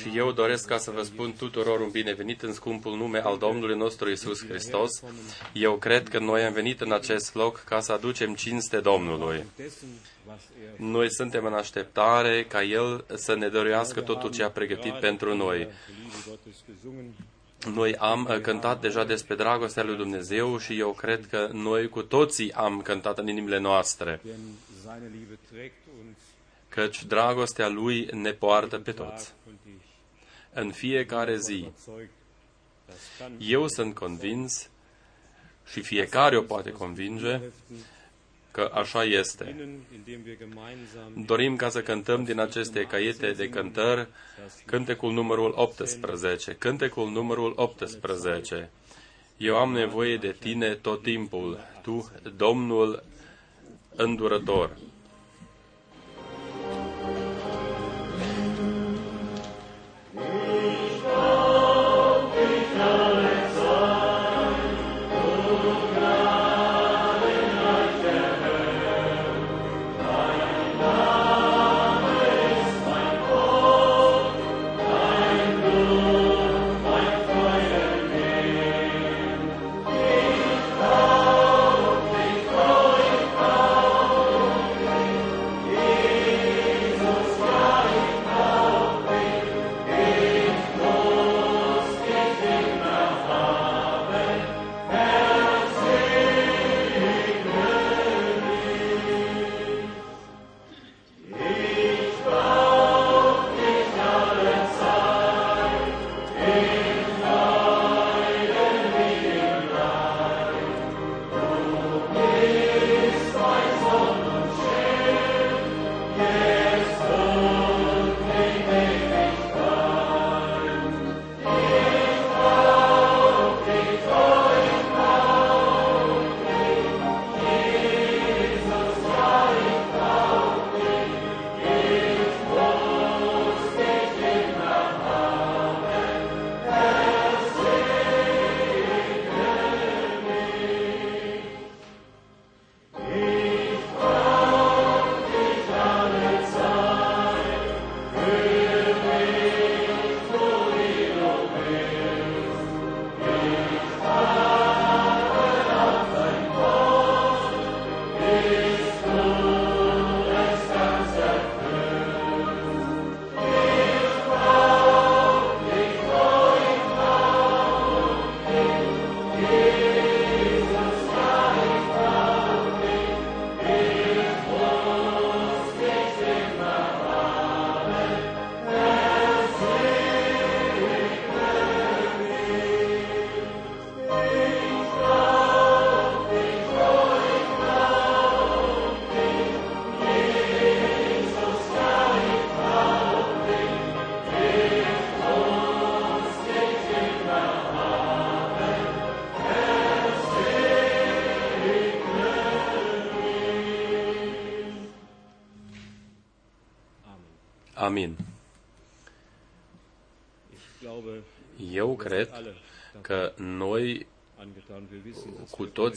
Și eu doresc ca să vă spun tuturor un binevenit în scumpul nume al Domnului nostru Isus Hristos. Eu cred că noi am venit în acest loc ca să aducem cinste Domnului. dessen, was er Noi suntem în așteptare ca El să ne dăruiască totul ce a pregătit pentru noi. die Liebe Gottes gesungen. Noi am uh, cântat deja despre dragostea lui Dumnezeu și eu cred că noi cu toții am cântat în inimile noastre, Denn seine Liebe trägt uns căci dragostea Lui ne poartă pe Tag toți. und ich În fiecare zi, überzeugt, das kann eu sunt convins și fiecare o poate convinge helfen, că așa este. innen, indem wir gemeinsam Dorim ca să cântăm din aceste caiete de cântări cântecul numărul 18. Cântecul numărul 18. Eu am nevoie de tine tot timpul, tu, Domnul îndurător.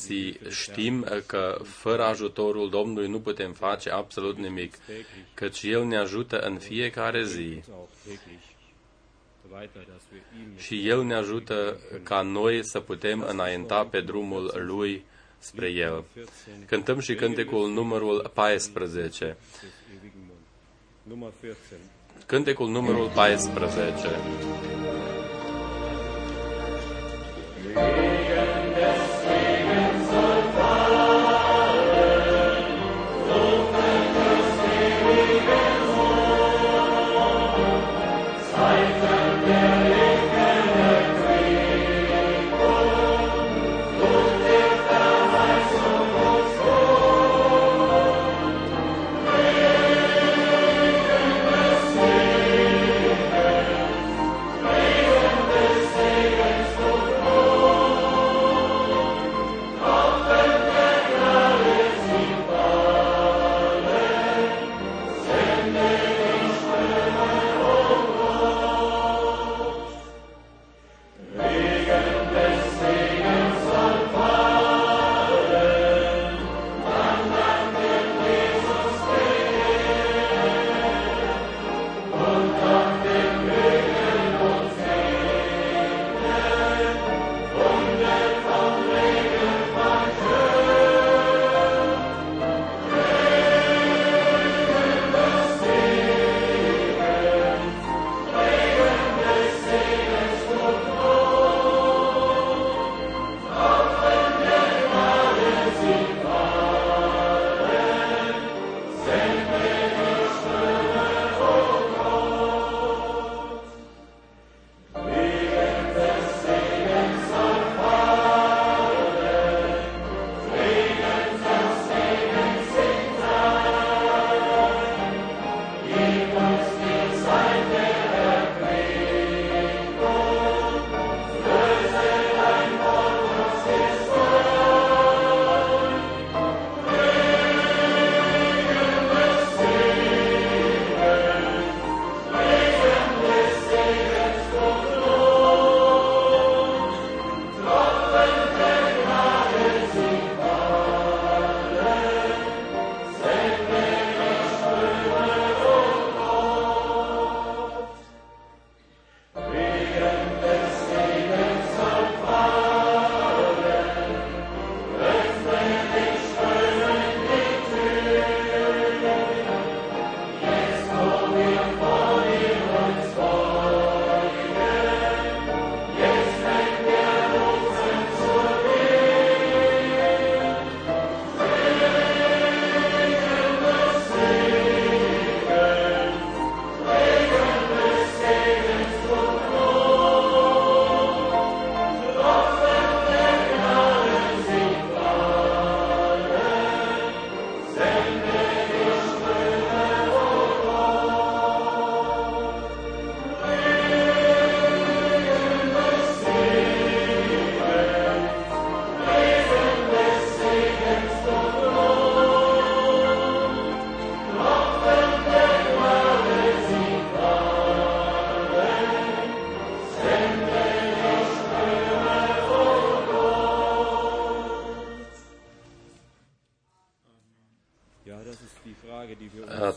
Dass cu wir toții știm că fără ajutorul Domnului nu putem face absolut nimic, täglich, căci El ne ajută în fiecare zi uns auch täglich weiter, dass wir ihm și El ne ajută ca noi să putem înainta pe drumul Lui spre El. 14 Cântăm și cântecul numărul 14. des ewigen Mund. Nummer 14. Cântecul numărul 14. Segens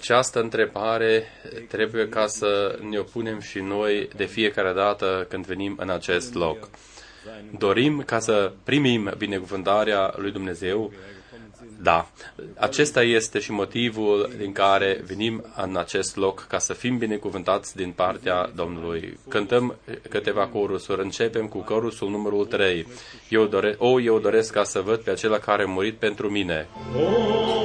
Această întrebare trebuie ca să ne o punem și noi de fiecare dată când venim în acest loc. Dorim ca să primim binecuvântarea lui Dumnezeu? Da. Acesta este și motivul din care venim în acest loc, ca să fim binecuvântați din partea Domnului. Cântăm câteva corusuri. Începem cu corusul numărul 3. Eu dore, o, eu doresc ca să văd pe acela care a murit pentru mine. Wir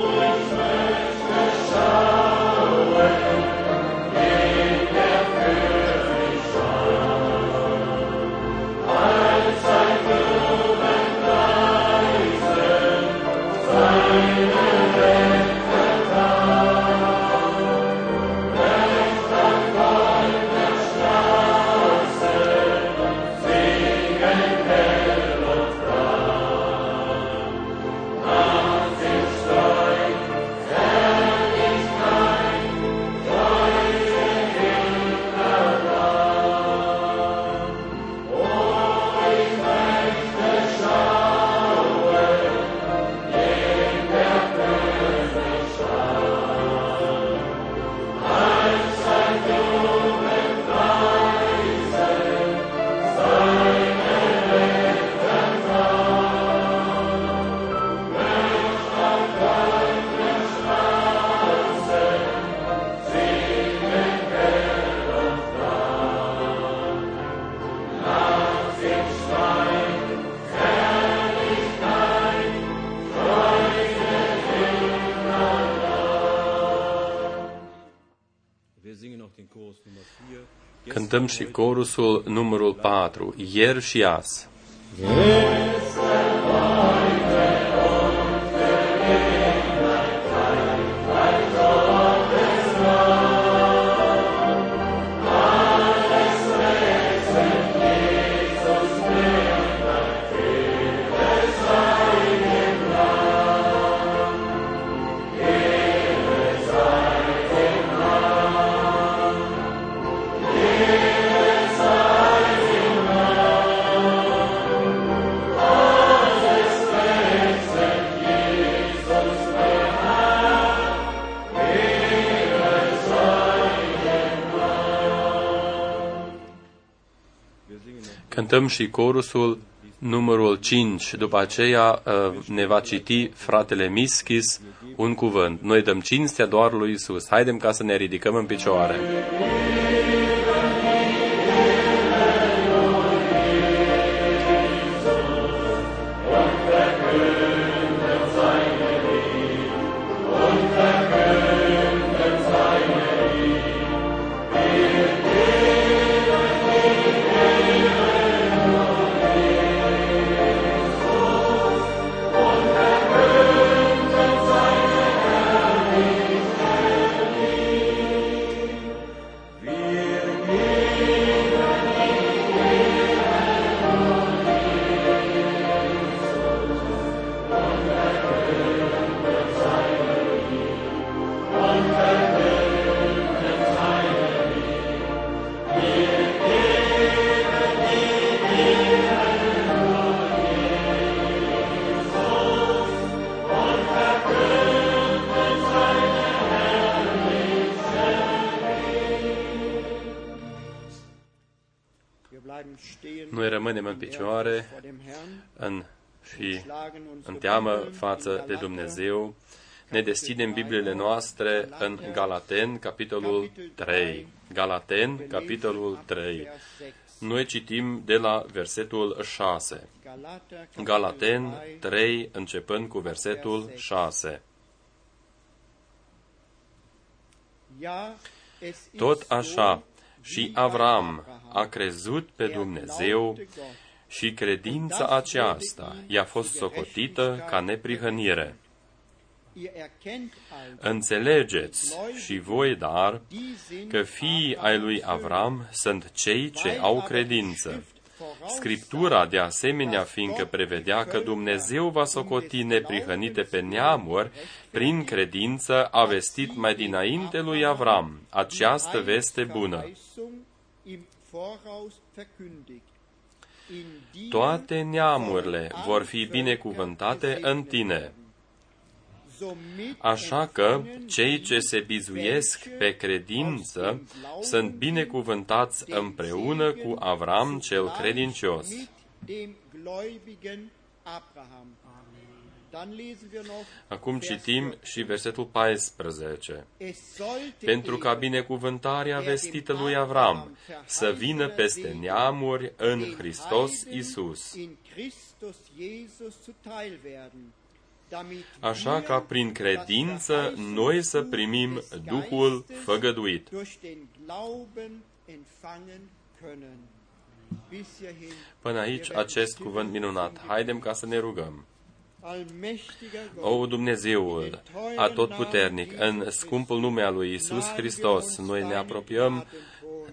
Cântăm și corusul numărul 4. Ieri și azi. Wir Cântăm și corusul numărul 5. După aceea uh, ne va citi fratele Mischis un cuvânt. Noi dăm cinstea doar lui Isus. Haidem ca să ne ridicăm în picioare. Față de Dumnezeu. Ne deschidem Bibliile noastre în Galaten, capitolul 3. Galaten, capitolul 3. Noi citim de la versetul 6. Galaten 3, începând cu versetul 6. Tot așa, și Avram a crezut pe Dumnezeu și credința aceasta i-a fost socotită ca neprihănire. Înțelegeți și voi, dar, că fiii ai lui Avram sunt cei ce au credință. Scriptura, de asemenea, fiindcă prevedea că Dumnezeu va socoti neprihănite pe neamuri, prin credință a vestit mai dinainte lui Avram această veste bună. Toate neamurile vor fi binecuvântate în tine. Așa că cei ce se bizuiesc pe credință sunt binecuvântați împreună cu Avram cel credincios. Acum citim și versetul 14. Pentru ca binecuvântarea vestită lui Avram să vină peste neamuri în Hristos Isus. Așa ca prin credință noi să primim Duhul făgăduit. Până aici acest cuvânt minunat. Haidem ca să ne rugăm. O Dumnezeul atotputernic, în scumpul nume al lui Isus Hristos, noi ne apropiem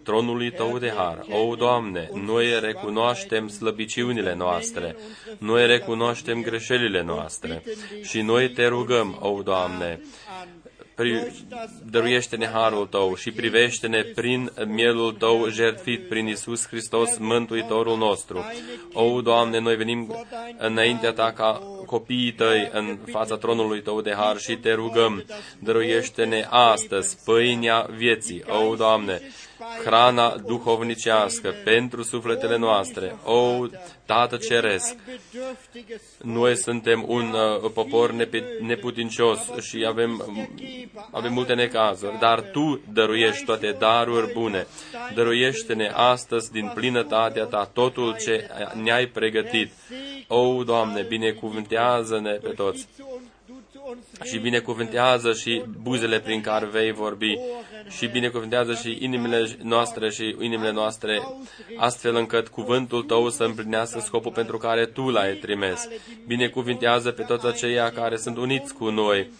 tronului Tău de har. O, Doamne, noi recunoaștem slăbiciunile noastre, noi recunoaștem greșelile noastre. Și noi Te rugăm, o, Doamne, dăruiește-ne harul Tău și privește-ne prin mielul Tău jertfit prin Isus Hristos, Mântuitorul nostru. O, Doamne, noi venim înaintea Ta ca copiii Tăi în fața tronului Tău de har și Te rugăm, dăruiește-ne astăzi pâinea vieții. O, Doamne, hrana duhovnicească pentru sufletele noastre. O, Tată Ceresc, noi suntem un uh, popor neputincios și avem, avem multe necazuri, dar Tu dăruiești toate daruri bune. Dăruiește-ne astăzi din plinătatea Ta totul ce ne-ai pregătit. O, Doamne, binecuvântează-ne pe toți și binecuvântează și buzele prin care vei vorbi și binecuvântează și inimile noastre și inimile noastre, astfel încât cuvântul tău să împlinească scopul pentru care tu l-ai trimis. Binecuvântează pe toți aceia care sunt uniți cu noi,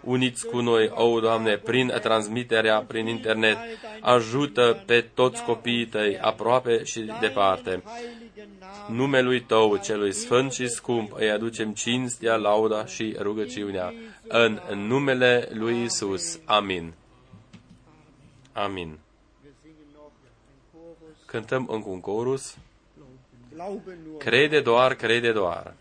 uniți cu noi, o, Doamne, prin transmiterea prin internet. Ajută pe toți copiii tăi, aproape și departe. Numelui Tău, celui sfânt și scump, îi aducem cinstea, lauda și rugăciunea. În numele lui Isus. Amin. Amin. Cântăm încă un chorus. Crede doar, crede doar.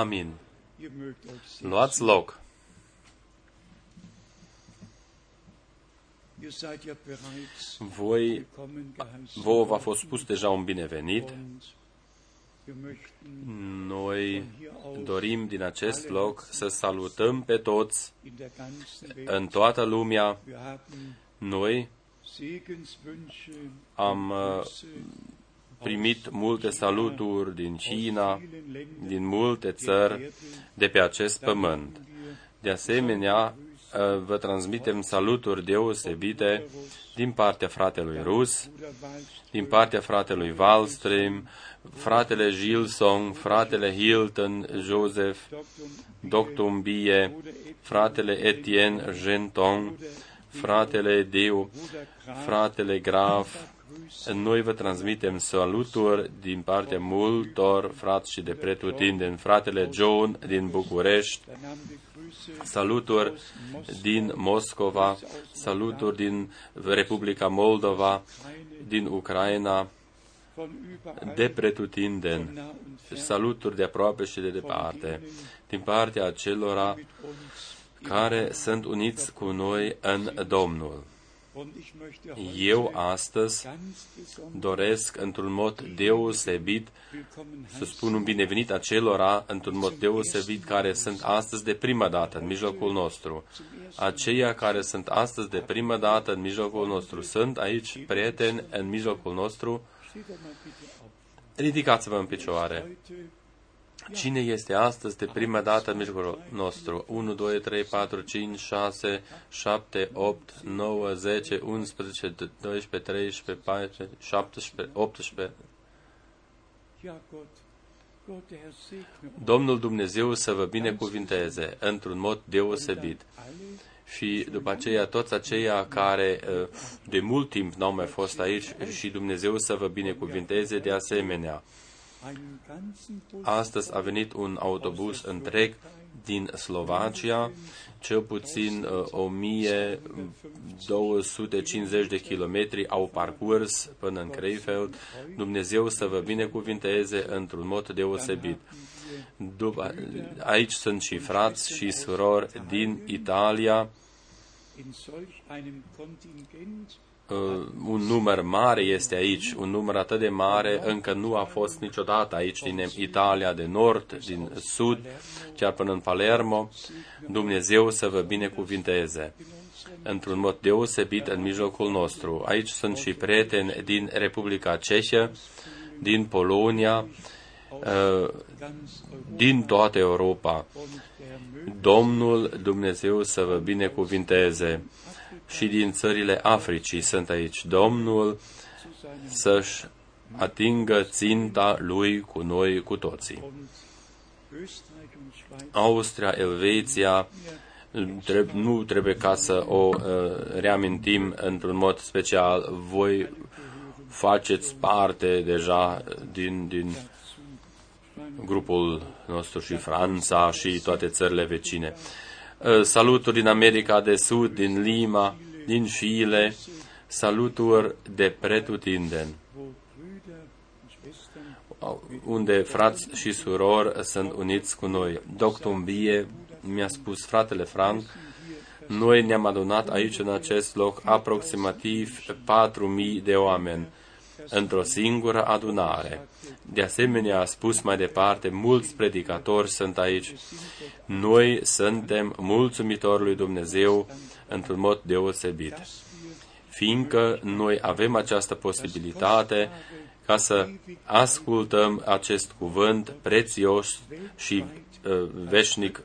Amin. Luați loc. Voi, vouă v-a fost spus deja un binevenit. Noi dorim din acest loc să salutăm pe toți în toată lumea. Noi am primit multe saluturi din China, din multe țări de pe acest pământ. De asemenea, vă transmitem saluturi deosebite din partea fratelui Rus, din partea fratelui Wallström, fratele Gilson, fratele Hilton, Joseph, Dr. Mbie, fratele Etienne Genton, fratele Deu, fratele Graf, noi vă transmitem saluturi din partea multor frați și de pretutindeni, fratele John din București, saluturi din Moscova, saluturi din Republica Moldova, din Ucraina, von überall, de von pretutindeni, nah und fern, saluturi de aproape și de departe, din partea acelora mit uns. care sunt uniți cu noi în Domnul. Und ich möchte Eu heute astăzi ganz besonders doresc într-un mod deosebit willkommen să spun un binevenit acelora într-un mod deosebit care sunt astăzi de prima dată în mijlocul nostru. Aceia care sunt astăzi de prima dată în mijlocul nostru. Sunt aici prieteni în mijlocul nostru. Steht doch mal bitte auf. Ridicați-vă în picioare. Heute Cine este astăzi de prima dată în mijlocul nostru? 1, 2, 3, 4, 5, 6, 7, 8, 9, 10, 11, 12, 13, 14, 17, 18. Ja, Gott, Gott, der Herr segne uns. Domnul Dumnezeu să vă binecuvinteze într-un mod deosebit. Alle, Și după aceea toți aceia care uh, de mult timp n-au mai fost aici și Dumnezeu să vă binecuvinteze de asemenea. Einen ganzen Bus Astăzi a venit un autobuz întreg din Slovacia, cel puțin uh, 1250 de kilometri au parcurs până în Krefeld. Dumnezeu să vă binecuvinteze într-un mod deosebit. După, aici sunt și frați și surori din Italia, in solch einem Kontingent uh, un număr mare este aici, un număr atât de mare încă nu a fost niciodată aici din Italia de nord, din sud, chiar până în Palermo. Dumnezeu să vă binecuvinteze într-un mod deosebit în mijlocul nostru. Aici sunt și prieteni din Republica Cehă, din Polonia, uh, ganz Europa din toată Europa. und der möge Domnul Dumnezeu să vă binecuvinteze. Și din țările Africii sunt aici. Domnul zu seinem să-și atingă ținta lui cu noi, cu toții. und Österreich und Schweiz Austria, Elveția, treb- nu trebuie ca să o uh, reamintim într-un mod special. Voi faceți parte deja din, din grupul nostru și Franța și toate țările vecine. Uh, Saluturi din America de Sud, din Lima, din Chile, saluturi de pretutindeni, wo Brüder und Schwestern unde frați și surori sunt uniți cu noi. Doctor Bie mi-a spus, fratele Frank, noi ne-am adunat aici în acest loc aproximativ 4.000 de oameni într-o singură adunare. De asemenea, a spus mai departe, mulți predicatori sunt aici. Noi suntem mulțumitori lui Dumnezeu într-un mod deosebit, fiindcă noi avem această posibilitate ca să ascultăm acest cuvânt prețios și uh, veșnic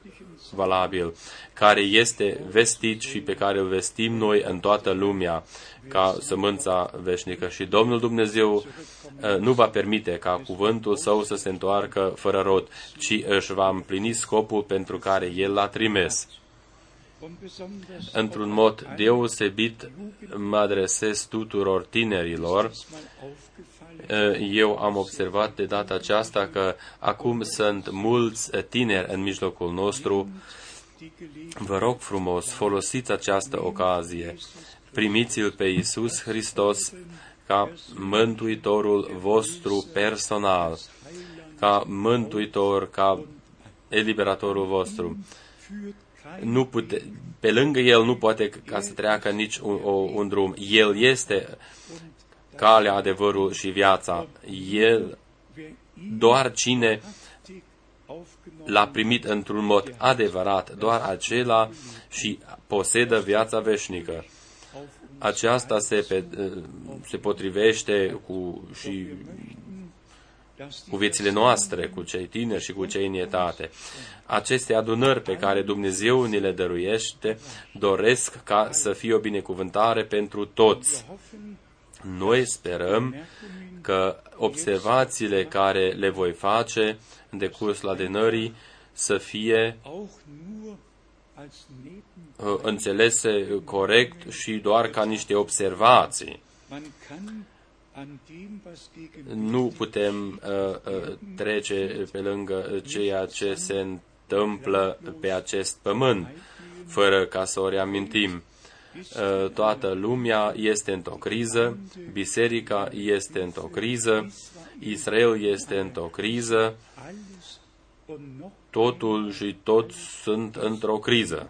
valabil, care este vestit și pe care îl vestim noi în toată lumea ca sămânța veșnică. Și Domnul Dumnezeu uh, nu va permite ca cuvântul său să se întoarcă fără rod, ci își va împlini scopul pentru care El l-a trimis. und besonders Într-un mod deosebit mă adresez tuturor tinerilor mal aufgefallen, Eh, eu am observat de data aceasta că acum sunt mulți eh, tineri în mijlocul nostru. die Gelegenheit Vă rog frumos, folosiți această ocazie. Primiți-L pe Iisus Hristos ca mântuitorul vostru personal, ca mântuitor, ca eliberatorul vostru. Nu pute, pe lângă El nu poate ca să treacă nici un, o, un drum. El este calea, adevărul și viața. El, doar cine aufgenommen l-a primit într-un mod adevărat, doar acela și posedă viața veșnică. Aceasta se, pe, se potrivește cu, și dass cu viețile noastre, cu cei tineri și cu cei în etate. Aceste adunări pe care Dumnezeu ni le dăruiește doresc ca să fie o binecuvântare pentru toți. Hoffen, Noi sperăm că observațiile care le voi face în decursul adunării să fie auch nur als Neben uh, înțelese corect și doar ca niște observații. man kann an dem, was gegen Nu putem uh, uh, trece pe lângă ceea ce se întâmplă pe acest pământ, fără ca să o reamintim. Uh, toată lumea este într-o criză, biserica este într-o criză, Israel este într-o criză, alles und noch totul și toți sunt într-o criză.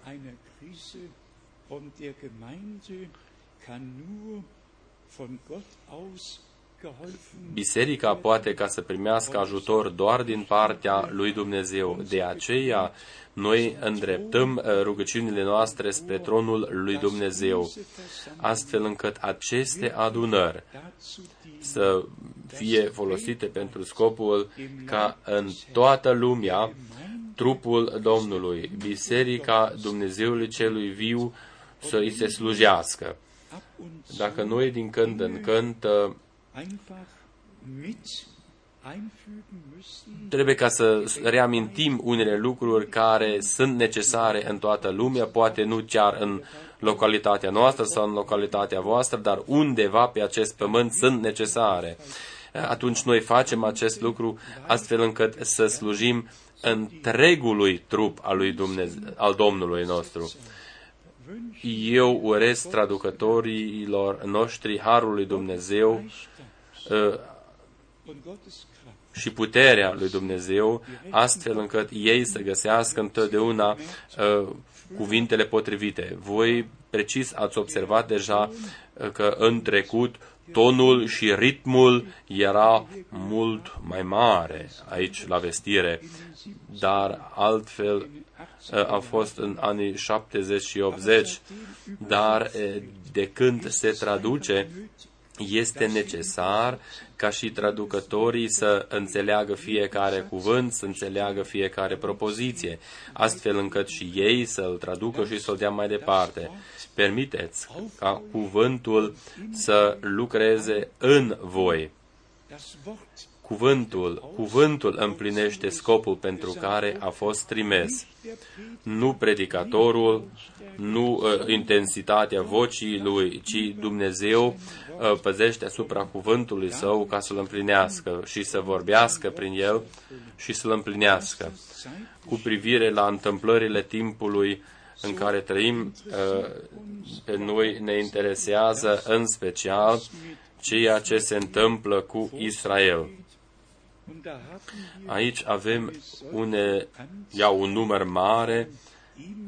Eine Krise und der Gemeinde kann nur von Gott aus geholfen Biserica poate ca să primească ajutor doar din partea lui Dumnezeu. De aceea, noi îndreptăm uh, rugăciunile noastre spre tronul lui Dumnezeu, astfel încât aceste adunări dazu dienen, să fie folosite pentru scopul ca în toată lumea trupul Domnului, Biserica Dumnezeului Celui Viu, să îi se slujească. ab und zu Dacă noi din când în când uh, einfach mit einfügen müssen, trebuie ca să reamintim unele lucruri care sunt necesare în toată lumea, poate nu chiar în localitatea noastră sau în localitatea voastră, dar undeva pe acest pământ sunt necesare. Atunci noi facem acest lucru astfel încât să slujim întregului trup al, lui Dumnezeu, al Domnului nostru. Eu urez traducătorilor noștri Harul lui Dumnezeu și puterea lui Dumnezeu, astfel încât ei să găsească întotdeauna uh, cuvintele potrivite. Voi precis ați observat deja uh, că în trecut tonul și ritmul era mult mai mare aici la vestire, dar altfel uh, a fost în anii 70 și 80, dar uh, de când se traduce, este necesar ca și traducătorii să înțeleagă fiecare cuvânt, să înțeleagă fiecare propoziție, astfel încât și ei să-l traducă și să-l dea mai departe. Permiteți ca cuvântul să lucreze în voi. Das Wort Cuvântul, cuvântul împlinește scopul pentru care a fost trimis. Nu predicatorul, nu uh, intensitatea vocii lui, ci Dumnezeu uh, păzește asupra cuvântului său ca să-l împlinească și să vorbească prin el și să-l împlinească. Cu privire la întâmplările timpului în care trăim, uh, pe noi ne interesează în special ceea ce se întâmplă cu Israel. Aici avem une, ia un număr mare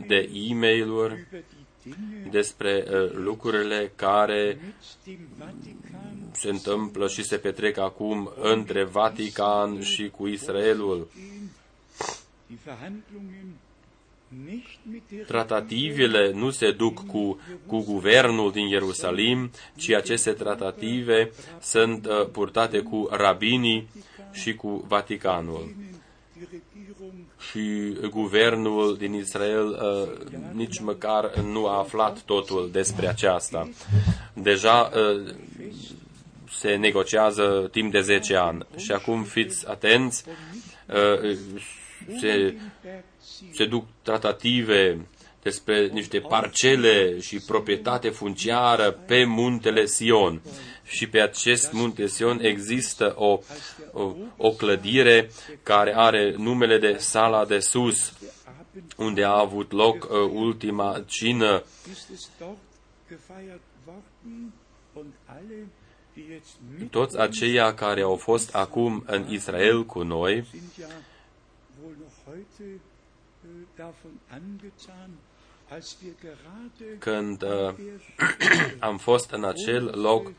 de e mail über die Dinge despre uh, lucrurile care mit dem Vatikan se întâmplă și se petrec acum între Vatican și cu Israelul. gehen. Die Verhandlungen nicht mit der Tratativele nu se duc cu, cu guvernul din Ierusalim, ci aceste tratative sunt uh, purtate cu rabinii și cu Vaticanul. Regierung, die Regierung și guvernul din Israel uh, nici măcar nu a aflat totul despre aceasta. Deja uh, se negociază timp de 10 ani și acum fiți atenți, uh, se, se duc tratative despre niște parcele și proprietate funciară pe muntele Sion. Și pe acest munte Sion există o, o, o clădire care are numele de Sala de Sus, unde a avut loc uh, ultima cină. Ist es dort gefeiert worden und alle, die jetzt mit toți aceia care au fost acum în Israel cu noi, sind ja wohl noch heute äh, davon angetan, als wir gerade când uh, der Stelle am fost în acel loc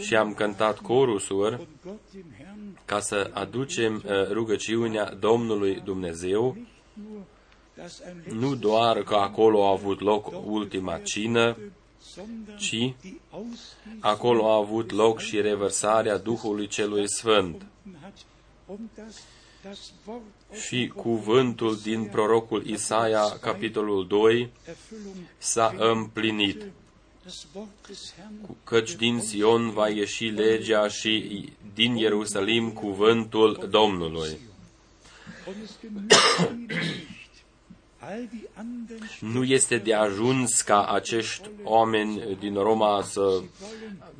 și am cântat corusuri und Gott dem Herrn ca să aducem uh, rugăciunea Domnului Dumnezeu, nur dass ein nu doar că acolo a avut loc ultima cină, sondern ci die Ausgießung acolo a avut loc și revărsarea Duhului Celui Sfânt. hat und dass das Wort Și cuvântul din prorocul Isaia, capitolul 2, Erfüllung s-a împlinit. Das Wort des Herrn Căci din Sion va ieși legea și din Ierusalim cuvântul Domnului. und es genügt ihnen nicht. All die anderen Nu este de ajuns ca acești oameni din Roma să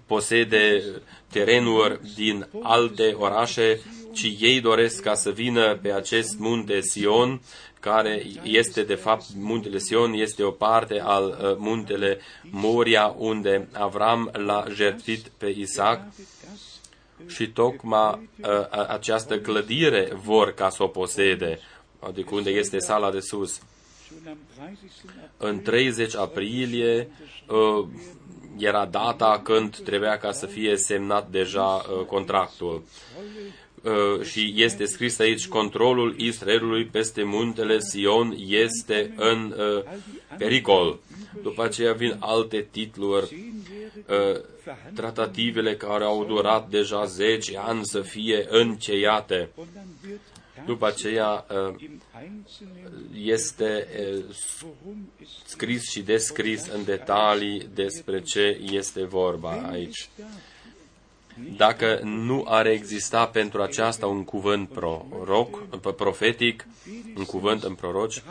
posede terenuri din alte orașe, ci ei doresc ca să vină pe acest munte Sion care este de fapt muntele Sion, este o parte al uh, muntele Moria, unde Avram l-a jertfit pe Isaac și tocmai uh, această clădire vor ca să o posede, adică unde este sala de sus. În 30 aprilie uh, era data când trebuia ca să fie semnat deja uh, contractul. Uh, și este scris aici, controlul Israelului peste muntele Sion este în uh, pericol. După aceea vin alte titluri, tratativele care au durat deja 10 ani să fie încheiate. După aceea este scris și descris în detalii despre ce este vorba aici. Dacă nu ar exista pentru aceasta un cuvânt proroc, profetic, un cuvânt în proroci,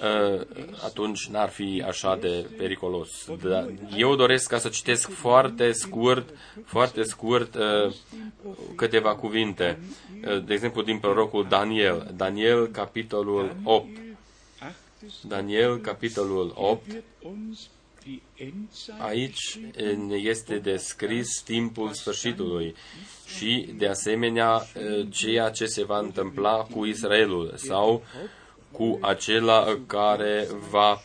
ă, atunci n-ar fi așa de periculos. Dar eu doresc ca să citesc foarte scurt, foarte scurt ă, câteva cuvinte. Ă, de exemplu, din prorocul Daniel. Daniel, capitolul 8. Daniel, capitolul 8 Aici este descris timpul sfârșitului și, de asemenea, ceea ce se va întâmpla cu Israelul sau cu acela care va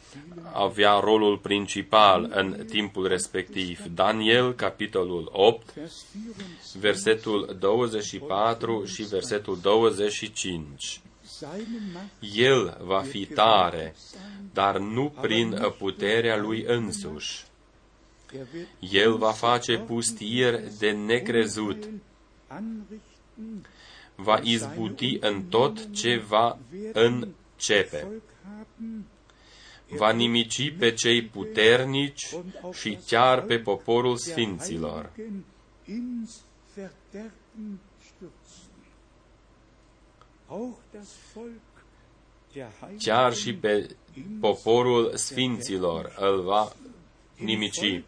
avea rolul principal în timpul respectiv. Daniel, capitolul 8, versetul 24 și versetul 25. El va fi tare, dar nu prin puterea lui însuși. El va face pustieri de necrezut. Va izbuti în tot ce va începe. Va nimici pe cei puternici și chiar pe poporul sfinților chiar și pe poporul sfinților îl va nimici.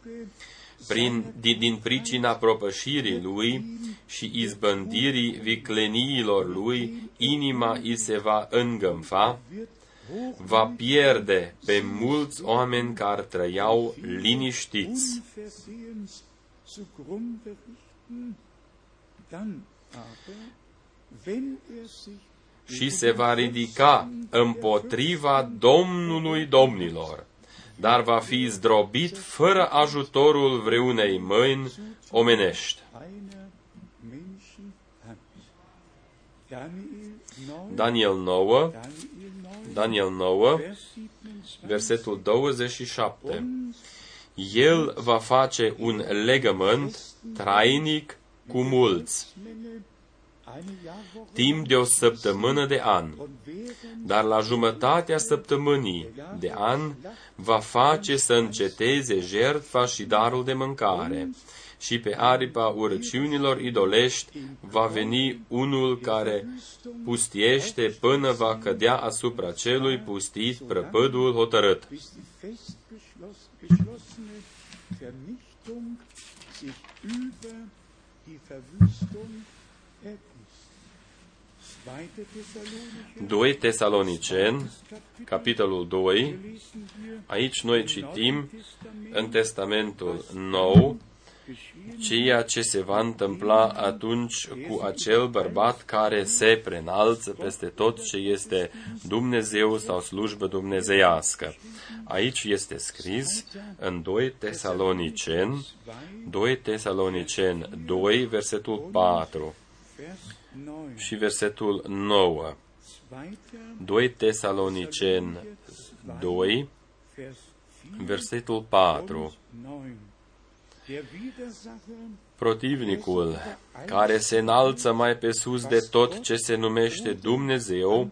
Prin, din, din pricina propășirii lui și izbândirii vicleniilor lui, inima îi se va îngânfa, va pierde pe mulți oameni care trăiau liniștiți. Și se va ridica împotriva Domnului Domnilor, dar va fi zdrobit fără ajutorul vreunei mâini omenești. Daniel 9, Daniel 9, versetul 27. El va face un legământ trainic cu mulți timp de o săptămână de an, dar la jumătatea săptămânii de an va face să înceteze jertfa și darul de mâncare. Și pe aripa urăciunilor idolești va veni unul care pustiește până va cădea asupra celui pustit prăpădul hotărât. Verwüstung 2 Tesalonicen, capitolul 2, aici noi citim în Testamentul Nou ceea ce se va întâmpla atunci cu acel bărbat care se prenalță peste tot ce este Dumnezeu sau slujbă dumnezeiască. Aici este scris în 2 Tesalonicen, 2 Tesalonicen 2, versetul 4 și versetul 9. 2 Tesalonicen 2, versetul 4. Protivnicul, care se înalță mai pe sus de tot ce se numește Dumnezeu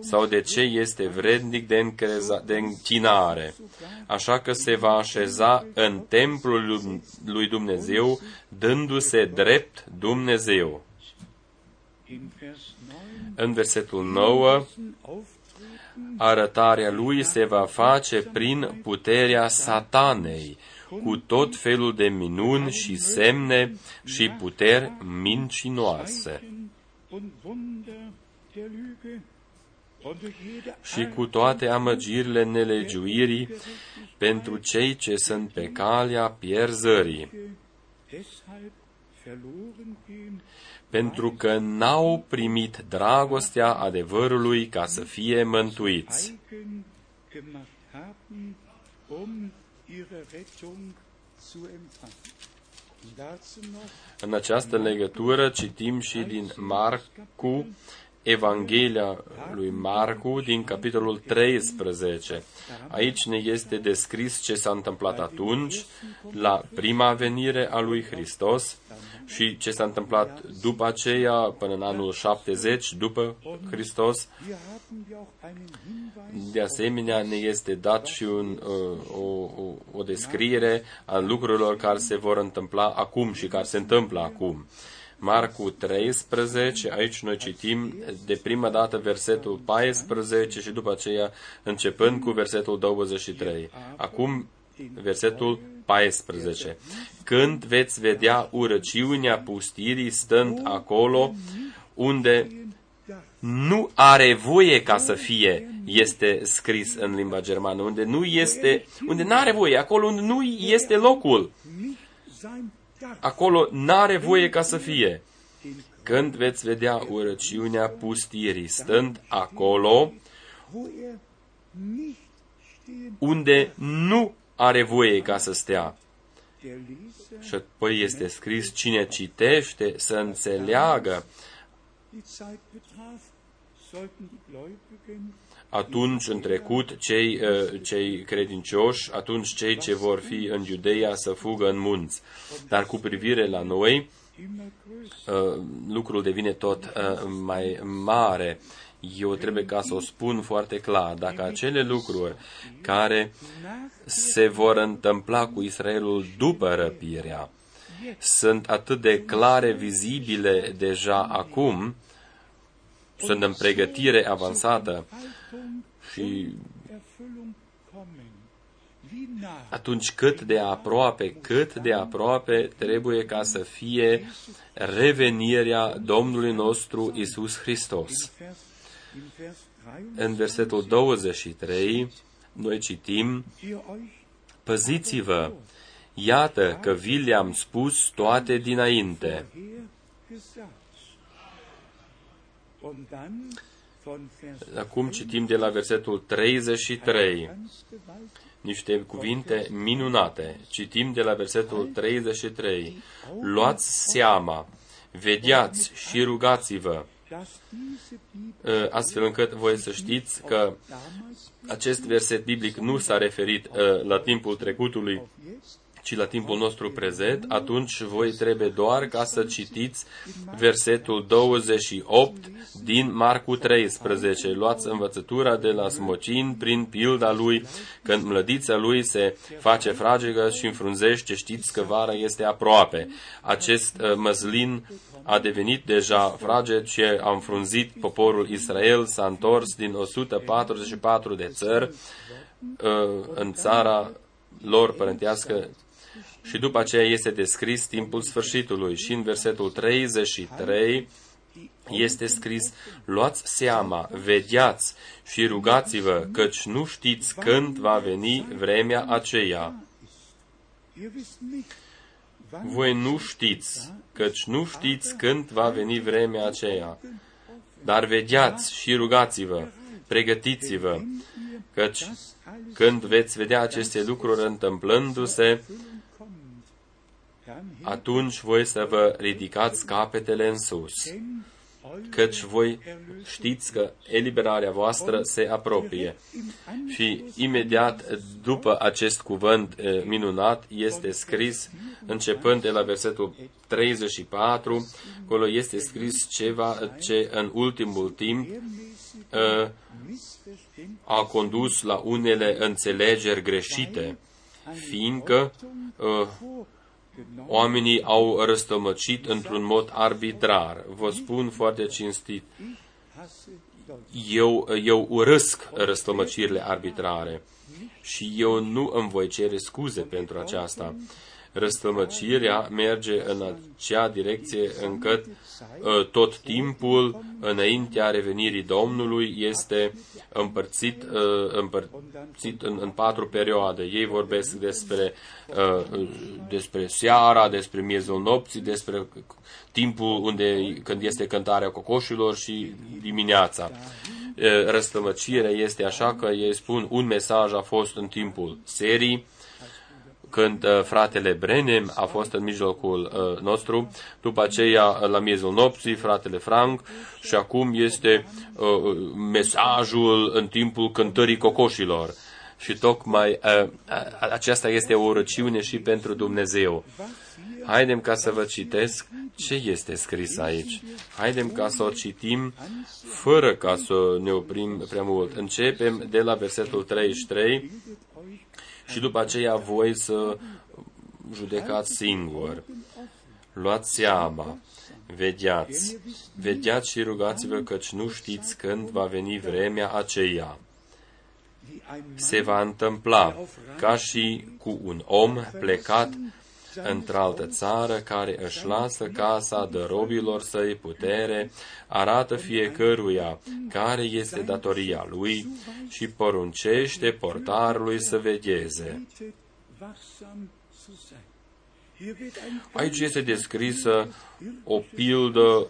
sau de ce este vrednic de, încreza, de închinare, așa că se va așeza în templul lui Dumnezeu, dându-se drept Dumnezeu. În versetul 9, arătarea lui se va face prin puterea satanei, cu tot felul de minuni și semne și puteri mincinoase. und durch jede și cu toate amăgirile nelegiuirii pentru cei ce sunt pe calea pierzării, deshalb verloren gehen, pentru că n-au primit dragostea adevărului ca să fie mântuiți. eigen gemacht haben, um ihre Rettung zu empfangen. Und dazu noch În această legătură citim și din Marcu, Evanghelia lui Marcu, din capitolul 13. Aici ne este descris ce s-a întâmplat atunci, la prima venire a lui Hristos, și ce s-a întâmplat după aceea, până în anul 70, după Hristos. Hier haben wir auch einen Hinweis De asemenea, ne este dat și un, uh, o, o, o descriere a lucrurilor care se vor întâmpla acum și care se întâmplă acum. Marcu 13, aici noi citim de prima dată versetul 14 și după aceea începând cu versetul 23. Acum versetul 14. Când veți vedea urăciunea pustirii stând acolo unde nu are voie ca să fie, este scris în limba germană, unde nu este, unde nu are voie, acolo unde nu este locul, nicht sein darf. Acolo nu are voie ca să fie. Când veți vedea urăciunea pustirii stând acolo wo er nicht stehen unde nu are voie ca să stea. der Leser Și apoi este scris, cine citește să înțeleagă die Zeit betraf, sollten die Gläubigen atunci în trecut cei, uh, cei credincioși, atunci cei ce vor fi în Iudeia să fugă în munți. Dar cu privire la noi, immer größer uh, lucrul devine tot uh, mai mare. Eu trebuie ca să o spun foarte clar. Dacă acele lucruri care se vor întâmpla cu Israelul după răpirea sunt atât de clare, vizibile deja acum, sunt în pregătire avansată Haltung și Erfüllung kommen. Wie nah atunci cât de aproape, cât de aproape trebuie ca să fie revenirea Domnului nostru Isus Hristos. Vers, im Vers 3 În versetul 23 noi citim, ihr euch Păziți-vă, iată că vi le-am spus toate dinainte. Vorher gesagt. Und dann von Vers Acum citim de la versetul 33 ganz gewaltig. niște cuvinte minunate. Citim de la versetul 33. Luați seama, vedeați și rugați-vă, dass diese Bibel ă, astfel încât voi să știți că damals acest verset biblic nu s-a referit ă, la timpul trecutului, jetzt ci la timpul nostru prezent, atunci voi trebuie doar ca să citiți versetul 28 din Marcu 13. Luați învățătura de la smocin prin pilda lui, când mlădița lui se face fragegă și înfrunzește, știți că vara este aproape. Acest uh, măslin a devenit deja fraged și a înfrunzit poporul Israel, s-a întors din 144 de țări uh, în țara lor părintească și după aceea este descris timpul sfârșitului. Și în versetul 33 este scris, luați seama, vedeați și rugați-vă, căci nu știți când va veni vremea aceea. Ihr wisst nicht, wann Voi nu știți, căci nu știți când va veni vremea aceea. Dar vedeați și rugați-vă, pregătiți-vă, căci das alles când veți vedea aceste lucruri întâmplându-se, Erfüllung kommt, dann atunci voi să vă ridicați capetele în sus, denn eure căci voi știți că eliberarea voastră se apropie. im Și imediat după acest cuvânt eh, minunat este scris, începând de la versetul 34, acolo este scris ceva ce în ultimul timp eh, Missverständnis a condus la unele înțelegeri greșite, fiindcă eh, vorgenommen oamenii au răstămăcit într-un mod arbitrar. Vă spun foarte cinstit, hasse Deutsch. eu, eu urăsc răstămăcirile arbitrare. Și eu nu îmi voi cere scuze pentru aceasta. Răstămăcirea merge în acea direcție încât uh, tot timpul înaintea revenirii Domnului este împărțit, uh, împărțit în, în patru perioade. Ei vorbesc despre, uh, despre seara, despre miezul nopții, despre timpul unde, când este cântarea cocoșilor și dimineața. Răstămăcirea este așa că ei spun un mesaj a fost în timpul serii, când uh, fratele Brenem a fost în mijlocul uh, nostru, după aceea uh, la miezul nopții fratele Frank și acum este uh, mesajul în timpul cântării cocoșilor. Și tocmai uh, aceasta este o răciune și pentru Dumnezeu. Haidem ca să vă citesc ce este scris aici. Haidem ca să o citim fără ca să ne oprim prea mult. Începem de la versetul 33 și după aceea voi să judecați singur. Luați seama, vedeați, vedeați și rugați-vă căci nu știți când va veni vremea aceea. Se va întâmpla ca și cu un om plecat într-altă țară care își lasă casa de robilor săi putere, arată fiecăruia care este datoria lui și poruncește portarului să vegheze. Aici este descrisă o pildă,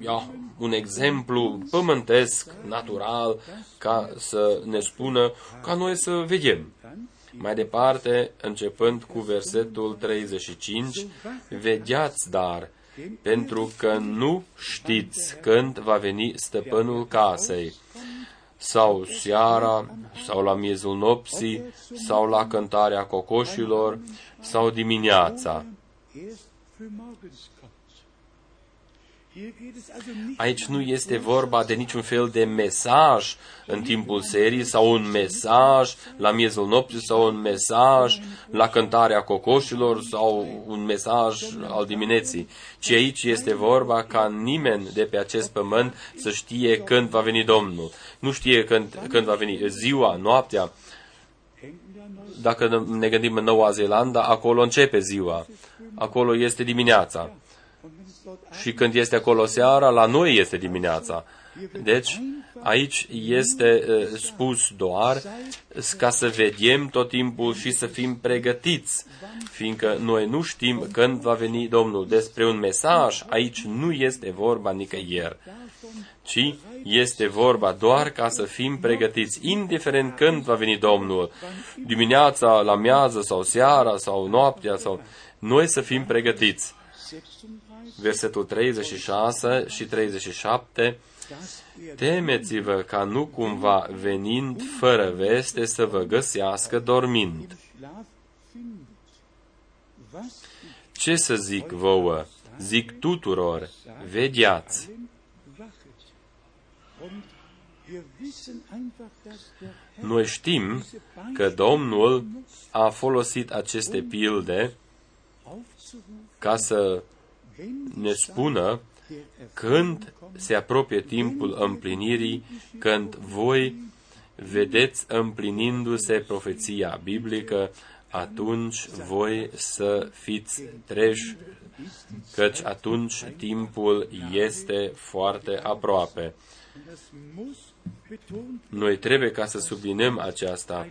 ia, un exemplu pământesc, natural, ca să ne spună ca noi să vedem. Mai departe, începând cu versetul 35, vedeați dar, pentru că nu știți când va veni stăpânul casei, sau seara, sau la miezul nopții, sau la cântarea cocoșilor, sau dimineața. Aici nu este vorba de niciun fel de mesaj în timpul serii sau un mesaj la miezul nopții sau un mesaj la cântarea cocoșilor sau un mesaj al dimineții, ci aici este vorba ca nimeni de pe acest pământ să știe când va veni Domnul. Nu știe când, când va veni ziua, noaptea. Dacă ne gândim în Noua Zeelandă, acolo începe ziua, acolo este dimineața și când este acolo seara, la noi este dimineața. Deci, aici este spus doar ca să vedem tot timpul și să fim pregătiți, fiindcă noi nu știm când va veni Domnul. Despre un mesaj, aici nu este vorba nicăieri, ci este vorba doar ca să fim pregătiți, indiferent când va veni Domnul, dimineața, la miază sau seara sau noaptea, sau noi să fim pregătiți versetul 36 și 37, Temeți-vă ca nu cumva venind fără veste să vă găsească dormind. Ce să zic vouă? Zic tuturor, vedeați. Noi știm că Domnul a folosit aceste pilde ca să ne spună când se apropie timpul împlinirii, când voi vedeți împlinindu-se profeția biblică, atunci voi să fiți treși, căci atunci timpul este foarte aproape. Noi trebuie ca să subliniem aceasta,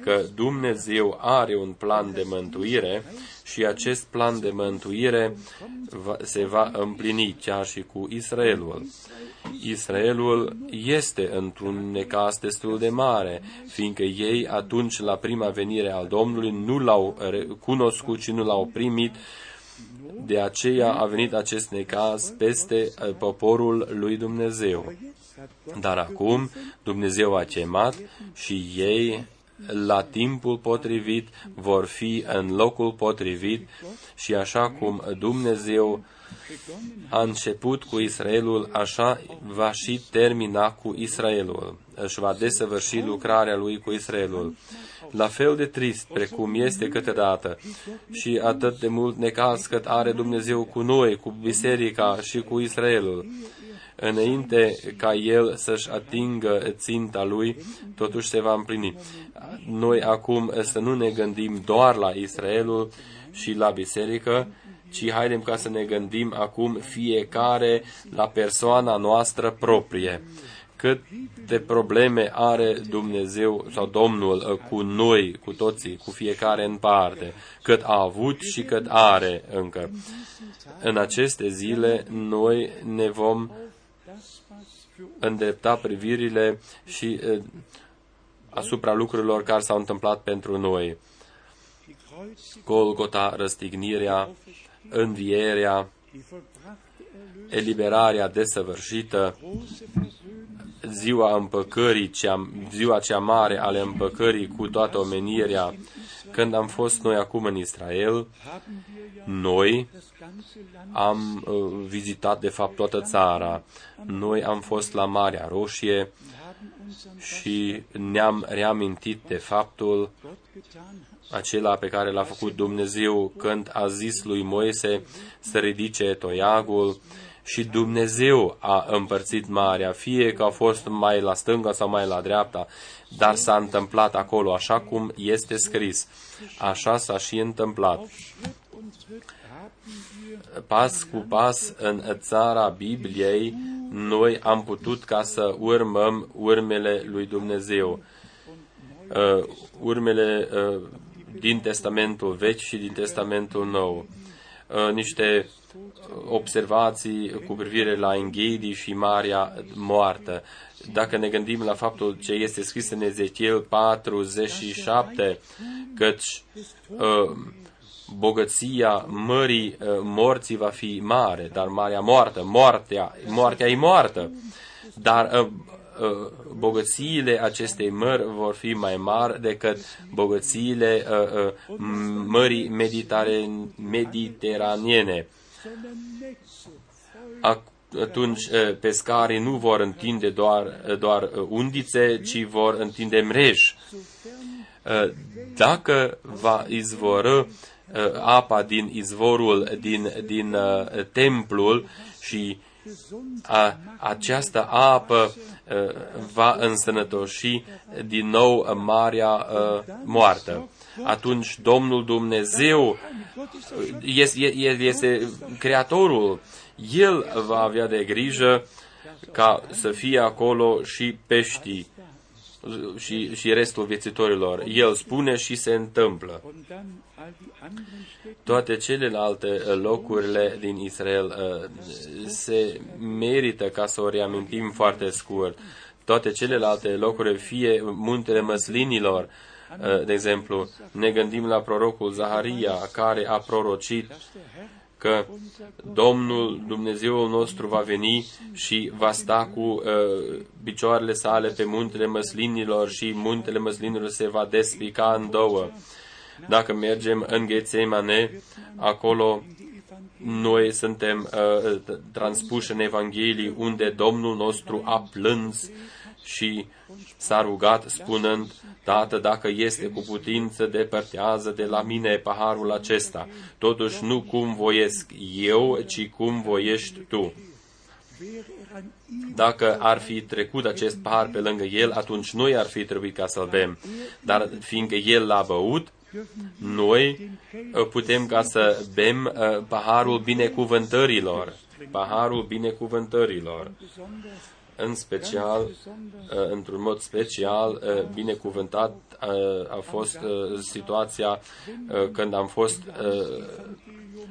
că Dumnezeu are un plan de mântuire și acest plan de mântuire va, se va împlini chiar și cu Israelul. Israelul este într-un necas destul de mare, fiindcă ei atunci la prima venire al Domnului nu l-au cunoscut și nu l-au primit, de aceea a venit acest necaz peste uh, poporul lui Dumnezeu. Dar acum Dumnezeu a chemat și ei la timpul potrivit vor fi în locul potrivit și așa cum Dumnezeu a început cu Israelul, așa va și termina cu Israelul. Își va desăvârși lucrarea lui cu Israelul. La fel de trist precum este câteodată și atât de mult necaz cât are Dumnezeu cu noi, cu biserica și cu Israelul înainte ca el să-și atingă ținta lui, totuși se va împlini. Noi acum să nu ne gândim doar la Israelul și la biserică, ci haidem ca să ne gândim acum fiecare la persoana noastră proprie. Cât de probleme are Dumnezeu sau Domnul uh, cu noi, cu toții, cu fiecare în parte, cât a avut și cât are încă. În aceste zile noi ne vom îndrepta privirile și uh, asupra lucrurilor care s-au întâmplat pentru noi. Golgota, răstignirea, învierea, eliberarea desăvârșită, ziua împăcării, cea, ziua cea mare ale împăcării cu toată omenirea, când am fost noi acum în Israel, noi am uh, vizitat de fapt toată țara. Noi am fost la Marea Roșie și ne-am reamintit de faptul acela pe care l-a făcut Dumnezeu când a zis lui Moise să ridice toiagul și Dumnezeu a împărțit marea, fie că a fost mai la stânga sau mai la dreapta, dar s-a întâmplat acolo așa cum este scris. Așa s-a și întâmplat. Pas cu pas în țara Bibliei, noi am putut ca să urmăm urmele lui Dumnezeu. Uh, urmele uh, din Testamentul Vechi și din Testamentul Nou. Uh, niște observații cu privire la Enghedi și Maria moartă. Dacă ne gândim la faptul ce este scris în Ezechiel 47, căci uh, bogăția mării uh, morții va fi mare, dar marea moartă, moartea, moartea e moartă, dar uh, uh, bogățiile acestei mări vor fi mai mari decât bogățiile uh, uh, mării mediteraniene atunci pescarii nu vor întinde doar, doar undițe, ci vor întinde mrej. Dacă va izvoră apa din izvorul din, din templul și a, această apă va însănătoși din nou Marea moartă atunci Domnul Dumnezeu este, este Creatorul. El va avea de grijă ca să fie acolo și peștii și, și restul viețitorilor. El spune și se întâmplă. Toate celelalte locurile din Israel uh, se merită ca să o reamintim foarte scurt. Toate celelalte locuri, fie muntele măslinilor, Eh, de exemplu, ne gândim la prorocul Zaharia, care a prorocit că Domnul Dumnezeul nostru va veni și va sta cu uh, picioarele sale pe muntele măslinilor și muntele măslinilor se va despica în două. Dacă mergem în Ghețemane, acolo noi suntem uh, transpuși în Evanghelii unde Domnul nostru a plâns și s-a rugat spunând, Tată, dacă este cu putință, depărtează de la mine paharul acesta. Totuși nu cum voiesc eu, ci cum voiești tu. Dacă ar fi trecut acest pahar pe lângă el, atunci noi ar fi trebuit ca să-l bem. Dar fiindcă el l-a băut, noi uh, putem ca să bem uh, paharul binecuvântărilor. Paharul binecuvântărilor în special, uh, într-un mod special, uh, binecuvântat uh, a fost situația când am fost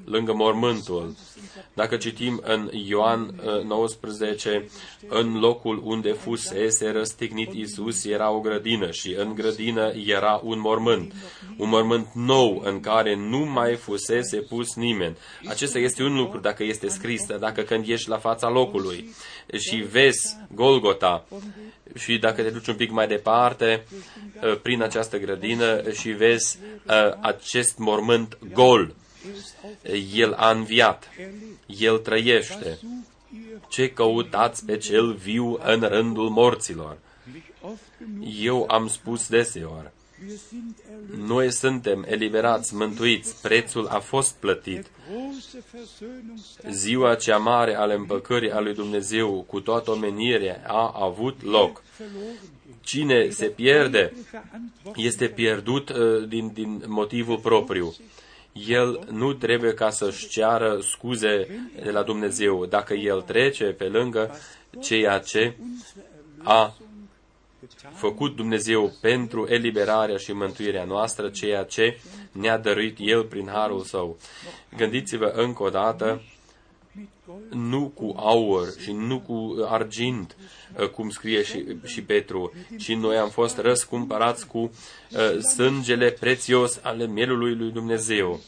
lângă mormântul. Dacă citim în Ioan 19, în locul unde fusese răstignit Isus era o grădină și în grădină era un mormânt. Un mormânt nou în care nu mai fusese pus nimeni. Acesta este un lucru dacă este scris, dacă când ești la fața locului și vezi Golgota și dacă te duci un pic mai departe prin această grădină și vezi acest mormânt gol el a înviat. El trăiește. Ce căutați pe cel viu în rândul morților? Eu am spus deseori, Wir sind erlöst. Noi suntem eliberați, mântuiți, prețul a fost plătit. Große Versöhnungstag Ziua cea mare ale împăcării a lui Dumnezeu cu toată omenirea a avut loc. verloren geht. Cine se pierde Verantwortung este pierdut uh, din, din motivul propriu. El nu trebuie ca să-și ceară scuze de la Dumnezeu dacă el trece pe lângă ceea ce a făcut Dumnezeu pentru eliberarea și mântuirea noastră, ceea ce ne-a dăruit El prin harul Său. Gândiți-vă încă o dată, mit Gold nu cu aur și nu cu argint, uh, cum scrie și, și Petru, ci noi am fost răscumpărați cu uh, sângele prețios ale mielului lui Dumnezeu.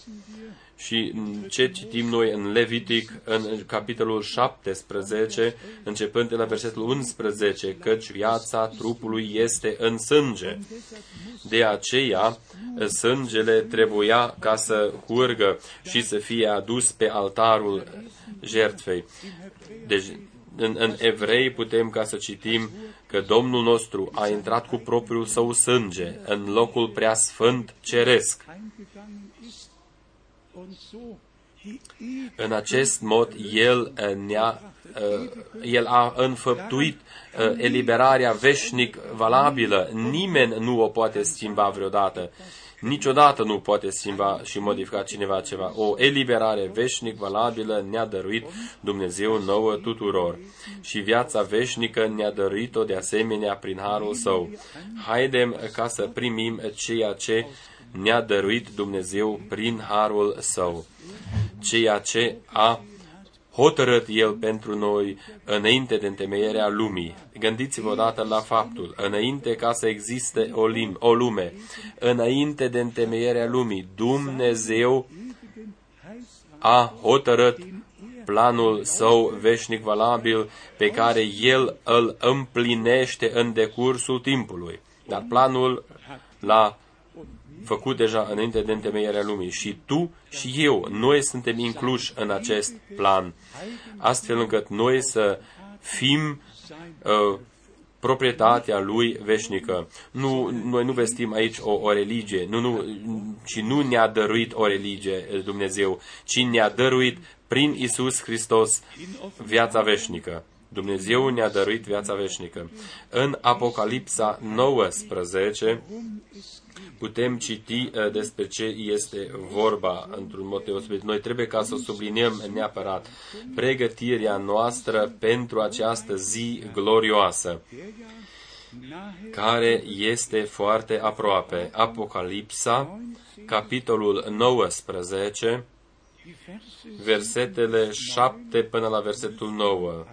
Și ce citim noi în Levitic, în capitolul 17, începând de la versetul 11, căci viața trupului este în sânge. De aceea, sângele trebuia ca să curgă și să fie adus pe altarul jertfei. Deci, în, în evrei putem ca să citim că Domnul nostru a intrat cu propriul său sânge în locul prea sfânt ceresc. eingegangen ist und so die În acest mod, El, eh, ne-a, eh, el a înfăptuit eh, eliberarea veșnic valabilă. Nimeni nu o poate schimba vreodată. Niciodată nu poate schimba și modifica cineva ceva. O eliberare veșnic valabilă ne-a dăruit Dumnezeu nouă tuturor. Și viața veșnică ne-a dăruit-o de asemenea prin harul său. Haidem ca să primim ceea ce ne-a dăruit Dumnezeu prin harul său. Ceea ce a hotărât El pentru noi înainte de întemeierea lumii. Gândiți-vă odată la faptul, înainte ca să existe o, lim, o lume, înainte de întemeierea lumii, Dumnezeu a hotărât planul său veșnic valabil pe care El îl împlinește în decursul timpului. Dar planul l-a făcut deja înainte de întemeierea lumii. Și tu și eu, noi suntem incluși în acest plan, astfel încât noi să fim uh, proprietatea lui veșnică. Nu, noi nu vestim aici o, o religie, nu, nu, și nu ne-a dăruit o religie Dumnezeu, ci ne-a dăruit prin Isus Hristos viața veșnică. Dumnezeu ne-a dăruit viața veșnică. În Apocalipsa 19 putem citi uh, despre ce este vorba într-un mod deosebit. Noi trebuie ca să subliniem neapărat pregătirea noastră pentru această zi glorioasă care este foarte aproape. Apocalipsa, capitolul 19, versetele 7 până la versetul 9.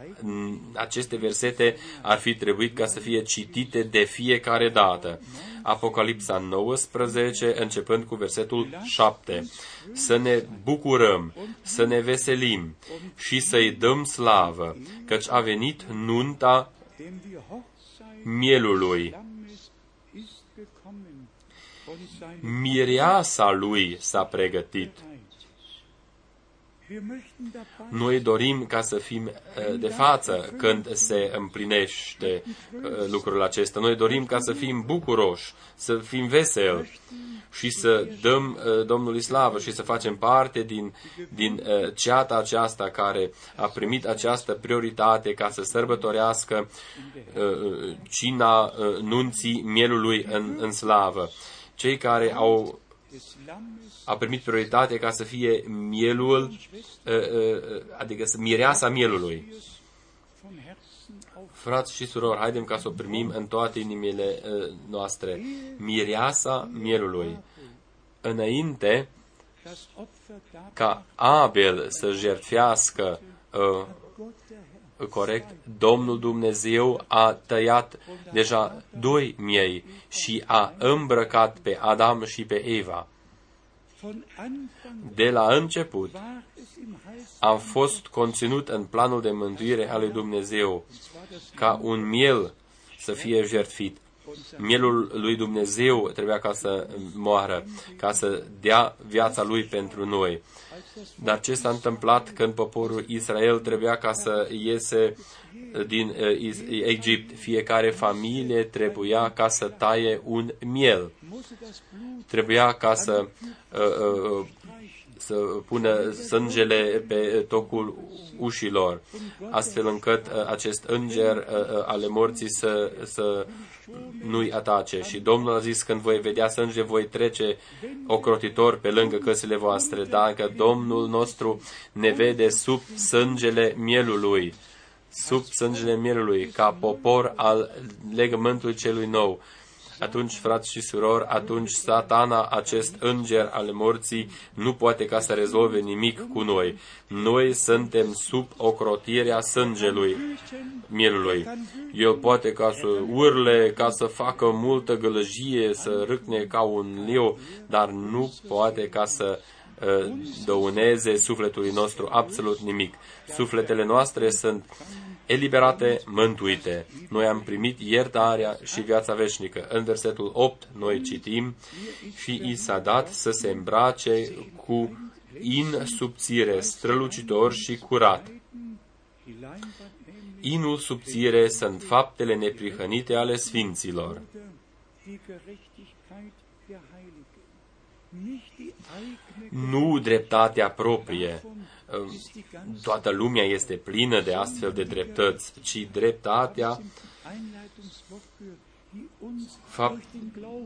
Aceste versete ar fi trebuit ca să fie citite de fiecare dată. Apocalipsa 19, începând cu versetul 7. Să ne bucurăm, să ne veselim și să-i dăm slavă, căci a venit nunta denn die Hochzeit mielului. Lammes ist gekommen und seine Mireasa lui s-a pregătit. Noi dorim ca să fim uh, de față când se împlinește uh, lucrul acesta. Noi dorim ca să fim bucuroși, să fim veseli și să dăm uh, Domnului slavă și să facem parte din, din ceata aceasta care a primit această prioritate ca să sărbătorească cina nunții mielului în, în slavă. Cei care au des Lammes a primit prioritate ca să fie mielul, adică să mireasa mielului. von Herzen auf Frați și surori, haidem ca să o primim în toate inimile noastre. Mireasa mielului. Înainte das Opfer da ca Abel să jertfească uh, Gott der Herr corect, Domnul Dumnezeu a tăiat deja doi miei și a îmbrăcat pe Adam și pe Eva. Von Anfang De la început war es im Heils a fost conținut în planul de mântuire al lui Dumnezeu ca un miel să fie jertfit. Mielul lui Dumnezeu trebuia ca să moară, ca să dea viața lui pentru noi. Dar ce s-a întâmplat când poporul Israel trebuia ca să iese din uh, Egipt? Fiecare familie trebuia ca să taie un miel. Trebuia ca să uh, uh, să pună sângele pe tocul ușilor, astfel încât uh, acest înger uh, uh, ale morții să, să nu-i atace. Și Domnul a zis, când voi vedea sânge, voi trece ocrotitor pe lângă căsile voastre. Dacă Domnul nostru ne vede sub sângele mielului, sub sângele mielului, ca popor al legământului celui nou, atunci, frați și surori, atunci satana, acest înger al morții, nu poate ca să rezolve nimic cu noi. Noi suntem sub ocrotirea sângelui mielului. El poate ca să urle, ca să facă multă gălăgie, să râcne ca un liu, dar nu poate ca să uh, dăuneze sufletului nostru absolut nimic. Sufletele noastre sunt eliberate, mântuite. Noi am primit iertarea și viața veșnică. În versetul 8 noi citim și i s-a dat să se îmbrace cu in subțire, strălucitor și curat. Inul subțire sunt faptele neprihănite ale sfinților. Nu dreptatea proprie, toată lumea este plină de astfel de dreptăți, ci dreptatea, fapt,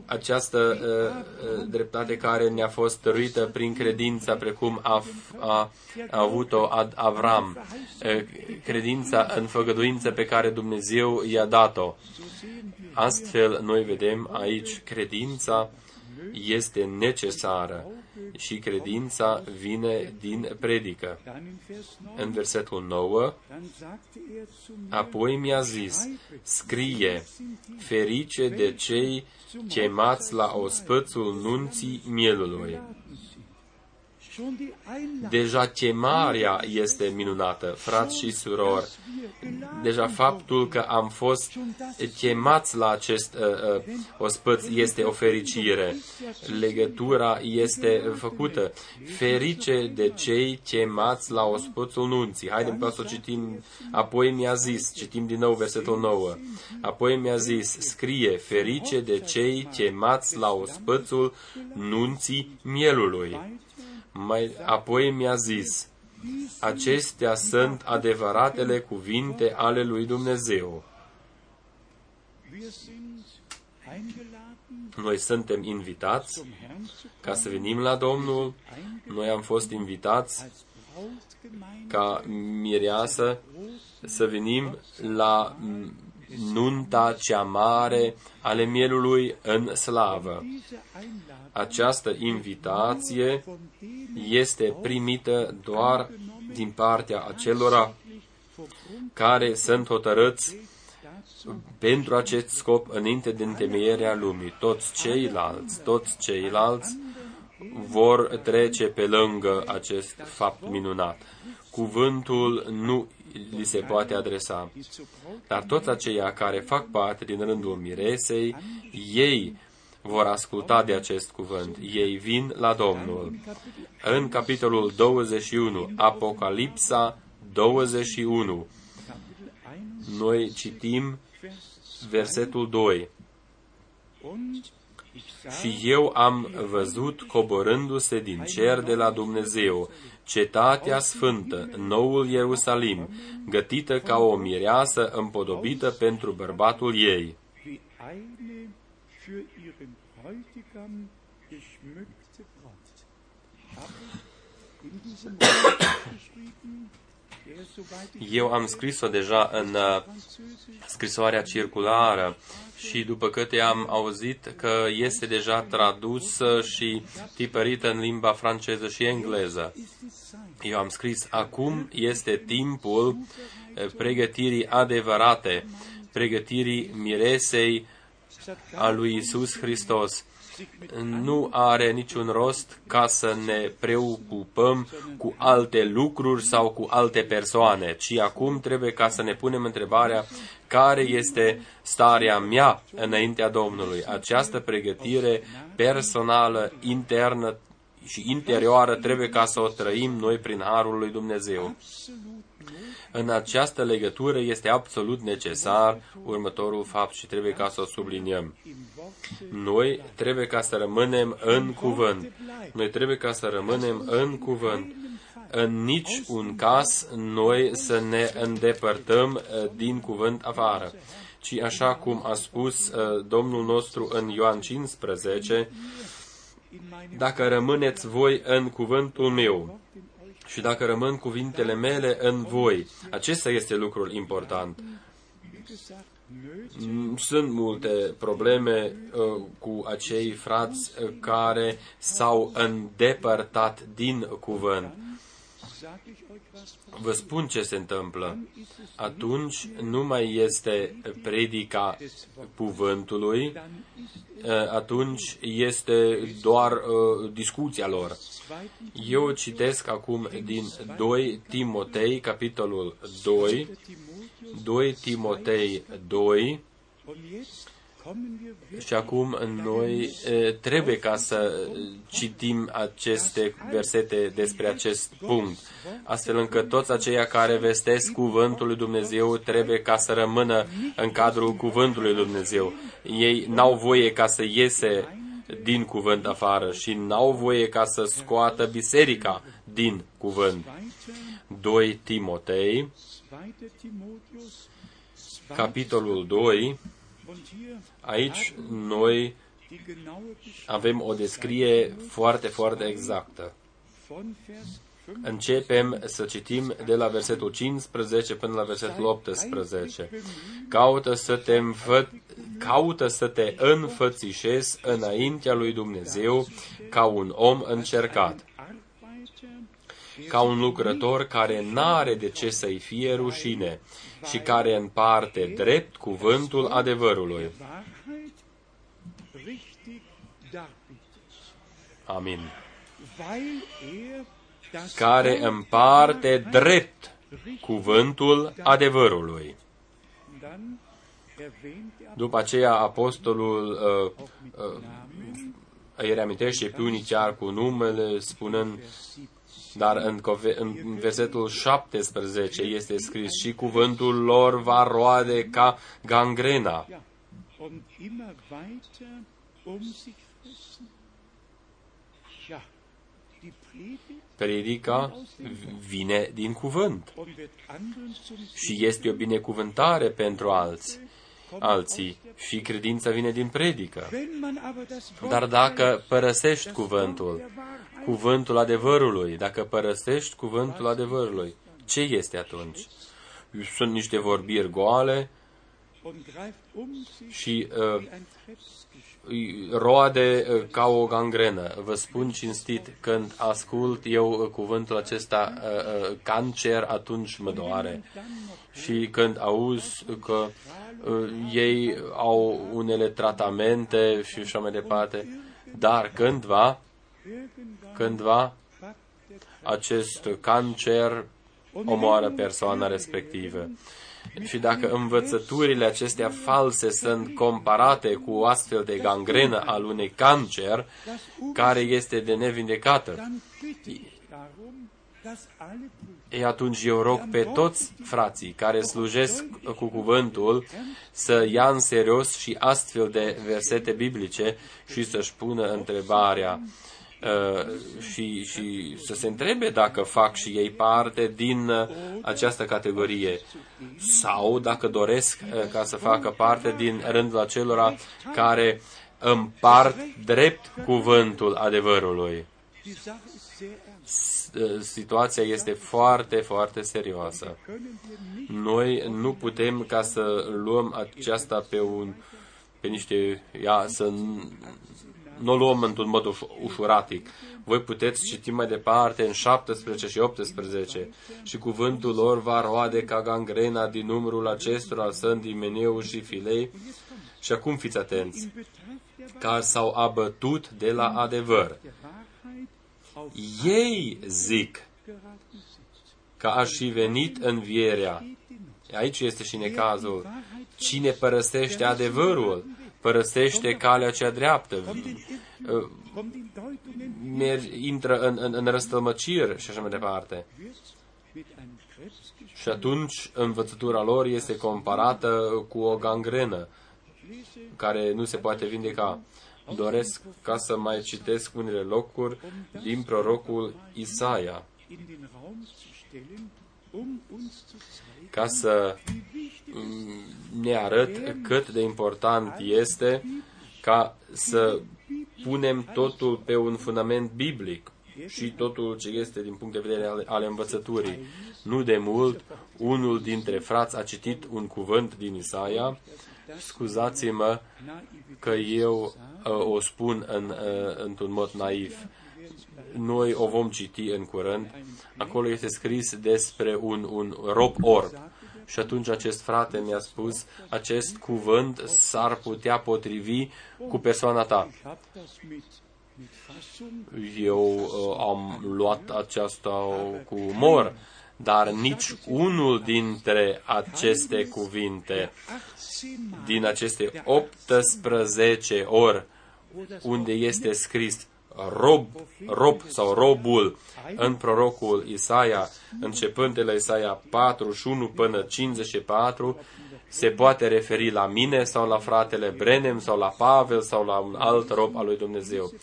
această uh, uh, dreptate care ne-a fost tăruită prin credința, precum a, a, a avut-o Avram, uh, credința în făgăduință pe care Dumnezeu i-a dat-o. Astfel, noi vedem aici credința este necesară și credința vine din predică. În versetul 9, apoi mi-a zis, scrie, ferice de cei chemați la ospățul nunții mielului. Deja chemarea este minunată, frați și surori. Deja faptul că am fost chemați la acest uh, uh, ospăț este o fericire. Legătura este făcută. Ferice de cei chemați la ospățul nunții. Haideți să o citim. Apoi mi-a zis, citim din nou versetul 9. Apoi mi-a zis, scrie, ferice de cei chemați la ospățul nunții mielului. Mai apoi mi-a zis, acestea sunt adevăratele cuvinte ale lui Dumnezeu. Noi suntem invitați ca să venim la Domnul. Noi am fost invitați ca mireasă să venim la nunta cea mare ale mielului în slavă. Această invitație este primită doar din partea acelora care sunt hotărâți pentru acest scop înainte de întemeierea lumii. Toți ceilalți, toți ceilalți vor trece pe lângă acest fapt minunat. Cuvântul nu li se poate adresa. Dar toți aceia care fac parte din rândul miresei, ei vor asculta de acest cuvânt. Ei vin la Domnul. În capitolul 21, Apocalipsa 21, noi citim versetul 2. Și eu am văzut coborându-se din cer de la Dumnezeu cetatea sfântă, noul Ierusalim, gătită ca o mireasă împodobită pentru bărbatul ei. Eu am scris-o deja în uh, scrisoarea circulară și după câte am auzit că este deja tradusă și tipărită în limba franceză și engleză. Eu am scris, acum este timpul eh, pregătirii adevărate, pregătirii miresei a lui Isus Hristos nu are niciun rost ca să ne preocupăm cu alte lucruri sau cu alte persoane, ci acum trebuie ca să ne punem întrebarea care este starea mea înaintea Domnului. Această pregătire personală, internă, și interioară trebuie ca să o trăim noi prin Harul lui Dumnezeu. Absolut notwendig, În această legătură este absolut necesar următorul fapt și trebuie ca să o subliniem. im Worte Noi trebuie ca să rămânem în cuvânt. Noi trebuie ca să rămânem în cuvânt. În nici un caz noi să ne îndepărtăm uh, din cuvânt afară. Ci așa cum a spus uh, Domnul nostru în Ioan 15, in meinem dacă rămâneți voi în cuvântul meu Wort in euch și dacă rămân cuvintele mele în voi, acesta este lucrul important. wie gesagt, nötig, Mm, Sunt multe probleme uh, cu acei frați uh, care s-au îndepărtat din cuvânt. Sag ich euch was von Vă spun ce se întâmplă. ist es Atunci nu mai este predica cuvântului, dann ist es uh, atunci este doar uh, discuția lor. zweiten Eu citesc acum din 2 Timotei, capitolul 2, Timotheus 2 Timotei 2, und jetzt kommen wir wirklich Și acum noi e, trebuie ca să citim aceste versete despre acest punct, astfel încât toți aceia care vestesc cuvântul lui Dumnezeu trebuie ca să rămână în cadrul cuvântului lui Dumnezeu. Ei n-au voie ca să iese din cuvânt afară și n-au voie ca să scoată biserica din cuvânt. 2 Timotei, 2. Timotheus 2. capitolul 2, Und hier aici noi die genaue Beschreibung avem o descriere foarte, foarte exactă. von Vers 5 Începem să citim de la versetul 15 până la versetul 18. Caută să te, înfă, caută să te înfățișezi înaintea lui Dumnezeu ca un om încercat, Arbeiter, ca un lucrător care n-are de ce să-i fie rușine și care împarte drept cuvântul adevărului. Wahrheit richtig darbietet. Amin. Weil er das Care Wort împarte drept cuvântul adevărului. dann erwähnt er După aceea, apostolul uh, auch mit Namen, îi reamintește pe unii chiar cu numele, spunând, Vers 17. Dar în, cove- în versetul 17 este scris și cuvântul lor va roade ca gangrena. Ja, und immer weiter um sich fressen. Ja, die Predigt Predica vine din cuvânt und wird anderen zum și este o binecuvântare pentru alți, alții și credința vine din predică. Wenn man aber das Wort Dar dacă părăsești cuvântul, der Wahrheit cuvântul adevărului, dacă părăsești cuvântul adevărului, ce este atunci? Sunt niște vorbiri goale und greift um sich și uh, wie ein Krebsgeschwür. îi roade uh, ca o gangrenă. Vă spun cinstit, când ascult eu uh, cuvântul acesta uh, uh, cancer, atunci mă doare. Și când auzi că uh, ei au unele tratamente și așa mai departe, dar cândva, Irgendwann cândva, packt der acest cancer omoară persoana respectivă. Și dacă învățăturile acestea false sunt comparate cu o astfel de gangrenă al unui cancer care este de nevindecată, dann bitte ich darum, dass alle Brüder ei atunci eu rog pe toți frații care slujesc cu cuvântul să ia în serios și astfel de versete biblice și să-și pună întrebarea uh, și, și să se întrebe dacă fac și ei parte din uh, această categorie sau dacă doresc uh, ca să facă parte din rândul acelora care împart drept cuvântul adevărului. Die Sache ist sehr ernst. S- uh, Situația este foarte, foarte serioasă. Können wir nicht Noi nu putem ca să luăm aceasta pe un pe niște, ia, să n- nu o luăm într-un mod uș- ușuratic. Voi puteți citi mai departe în 17 și 18 și cuvântul lor va roade ca gangrena din numărul acestora sândii, meneu și filei. Și acum fiți atenți, in Betreff der ca s-au abătut de la adevăr. der Wahrheit auf Ei zic geraten sind. că aș fi venit învierea. Geht in Aici este și necazul. Cine părăsește adevărul, părăsește calea cea dreaptă, kommt in, uh, kommt in Deutungen, mer- intră în, în, în răstălmăciri și așa mai departe. wirst mit einem Krebsgeschwür Și atunci învățătura lor este comparată cu o gangrenă care nu se poate vindeca. Doresc ca să mai citesc unele locuri din prorocul Isaia, in den Raum zu stellen, um uns zu zeigen, ca să wie wichtig mm, ne arăt cât de important este ca să punem totul pe un fundament biblic și totul ce este din punct de vedere ale, ale învățăturii. Nu de mult, unul dintre frați a citit un cuvânt din Isaia, scuzați-mă că eu uh, o spun în, uh, într-un mod naiv. Noi o vom citi în curând. Acolo este scris despre un, un rob orb. Și atunci acest frate mi-a spus, acest cuvânt s-ar putea potrivi cu persoana ta. Ich habe das mit, mit Fassung Eu uh, am luat aceasta cu umor, dar nici unul dintre aceste cuvinte, 18 Mal din aceste 18 ori unde este scris rob, rob sau robul în prorocul Isaia, începând de la Isaia 41 până 54, se poate referi la mine sau la fratele Brenem sau la Pavel sau la un alt rob al lui Dumnezeu.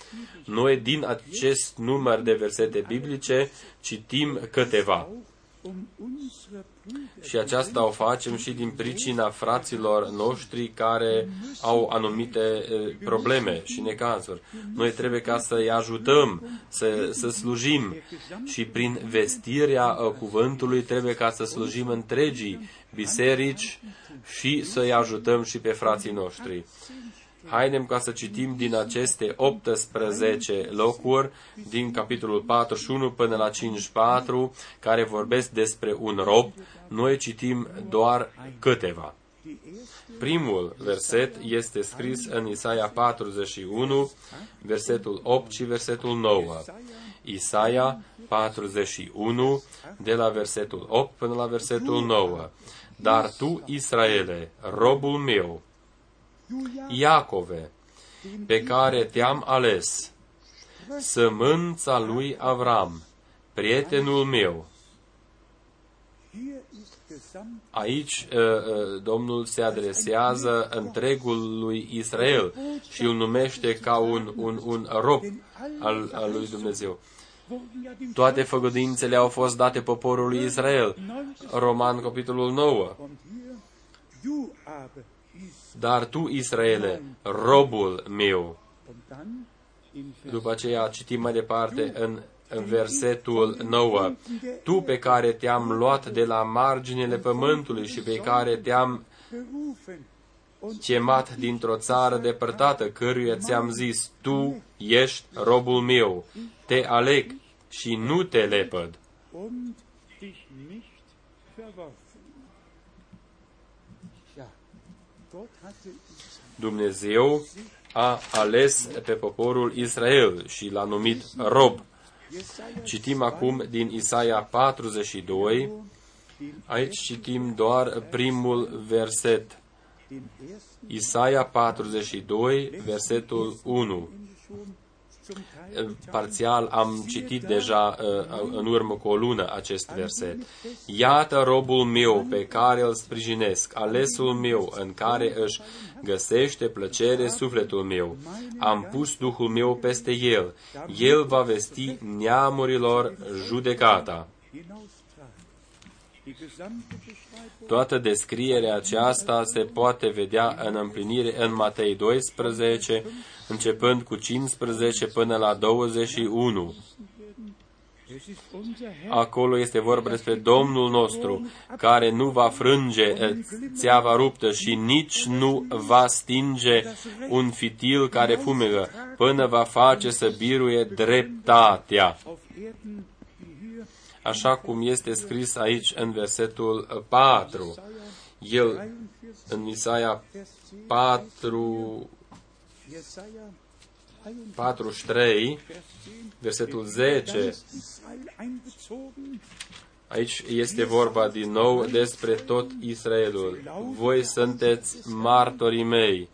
Noi din acest număr de versete biblice citim câteva. Um unsere Brüder Și aceasta o facem și din pricina fraților noștri care au anumite eh, probleme și necazuri. Noi trebuie ca să-i ajutăm, să, să slujim și prin vestirea eh, cuvântului trebuie ca să slujim întregii biserici și să-i ajutăm și pe frații noștri. Haidem ca să citim din aceste 18 locuri, din capitolul 41 până la 54, care vorbesc despre un rob. Noi citim doar câteva. Primul verset este scris în Isaia 41, versetul 8 și versetul 9. Isaia 41, de la versetul 8 până la versetul 9. Dar tu, Israele, robul meu, Iacove, pe care te-am ales, sămânța lui Avram, prietenul meu. hier ist gesamt Aici uh, uh, Domnul se adresează întregului Israel și îl numește ca un, un, un rob al, al lui Dumnezeu. wurden ja dem Toate făgăduințele au fost date poporului Israel. Roman, capitolul 9. Dar tu, Israele, robul meu. und dann in Vers După aceea citim mai departe în, în versetul 9. Tu pe care te-am luat de la marginile pământului și pe care te-am berufen und chemat dintr-o țară depărtată, căruia ți-am zis, tu ești robul meu, te aleg și nu te lepăd. Dumnezeu a ales pe poporul Israel și l-a numit rob. Jesaja Citim acum din Isaia 42, aici citim doar primul verset. den ersten Isaia 42, versetul 1. Schon zum Teil Parțial am citit deja uh, în urmă cu o lună acest verset. Iată robul meu pe care îl sprijinesc, alesul meu în care își găsește plăcere sufletul meu. Am pus Duhul meu peste el. El va vesti neamurilor judecata. Hinaustragen. Die gesamte Beschreibung Toată descrierea aceasta se poate vedea în împlinire în Matei 12, începând cu 15 până la 21. es ist unser Herr, Acolo este vorba despre Domnul nostru, care nu va frânge eh, țeava ruptă și nici nu va stinge un fitil care fumegă, până va face să biruie dreptatea. Așa cum este scris aici în versetul 4. El, 43, în Isaia Vers 10, 4, Jesaja 43, 43, Vers 10, versetul Dann 10, ist Israel einbezogen Aici este vorba din nou despre tot Israelul. Voi sunteți martorii mei.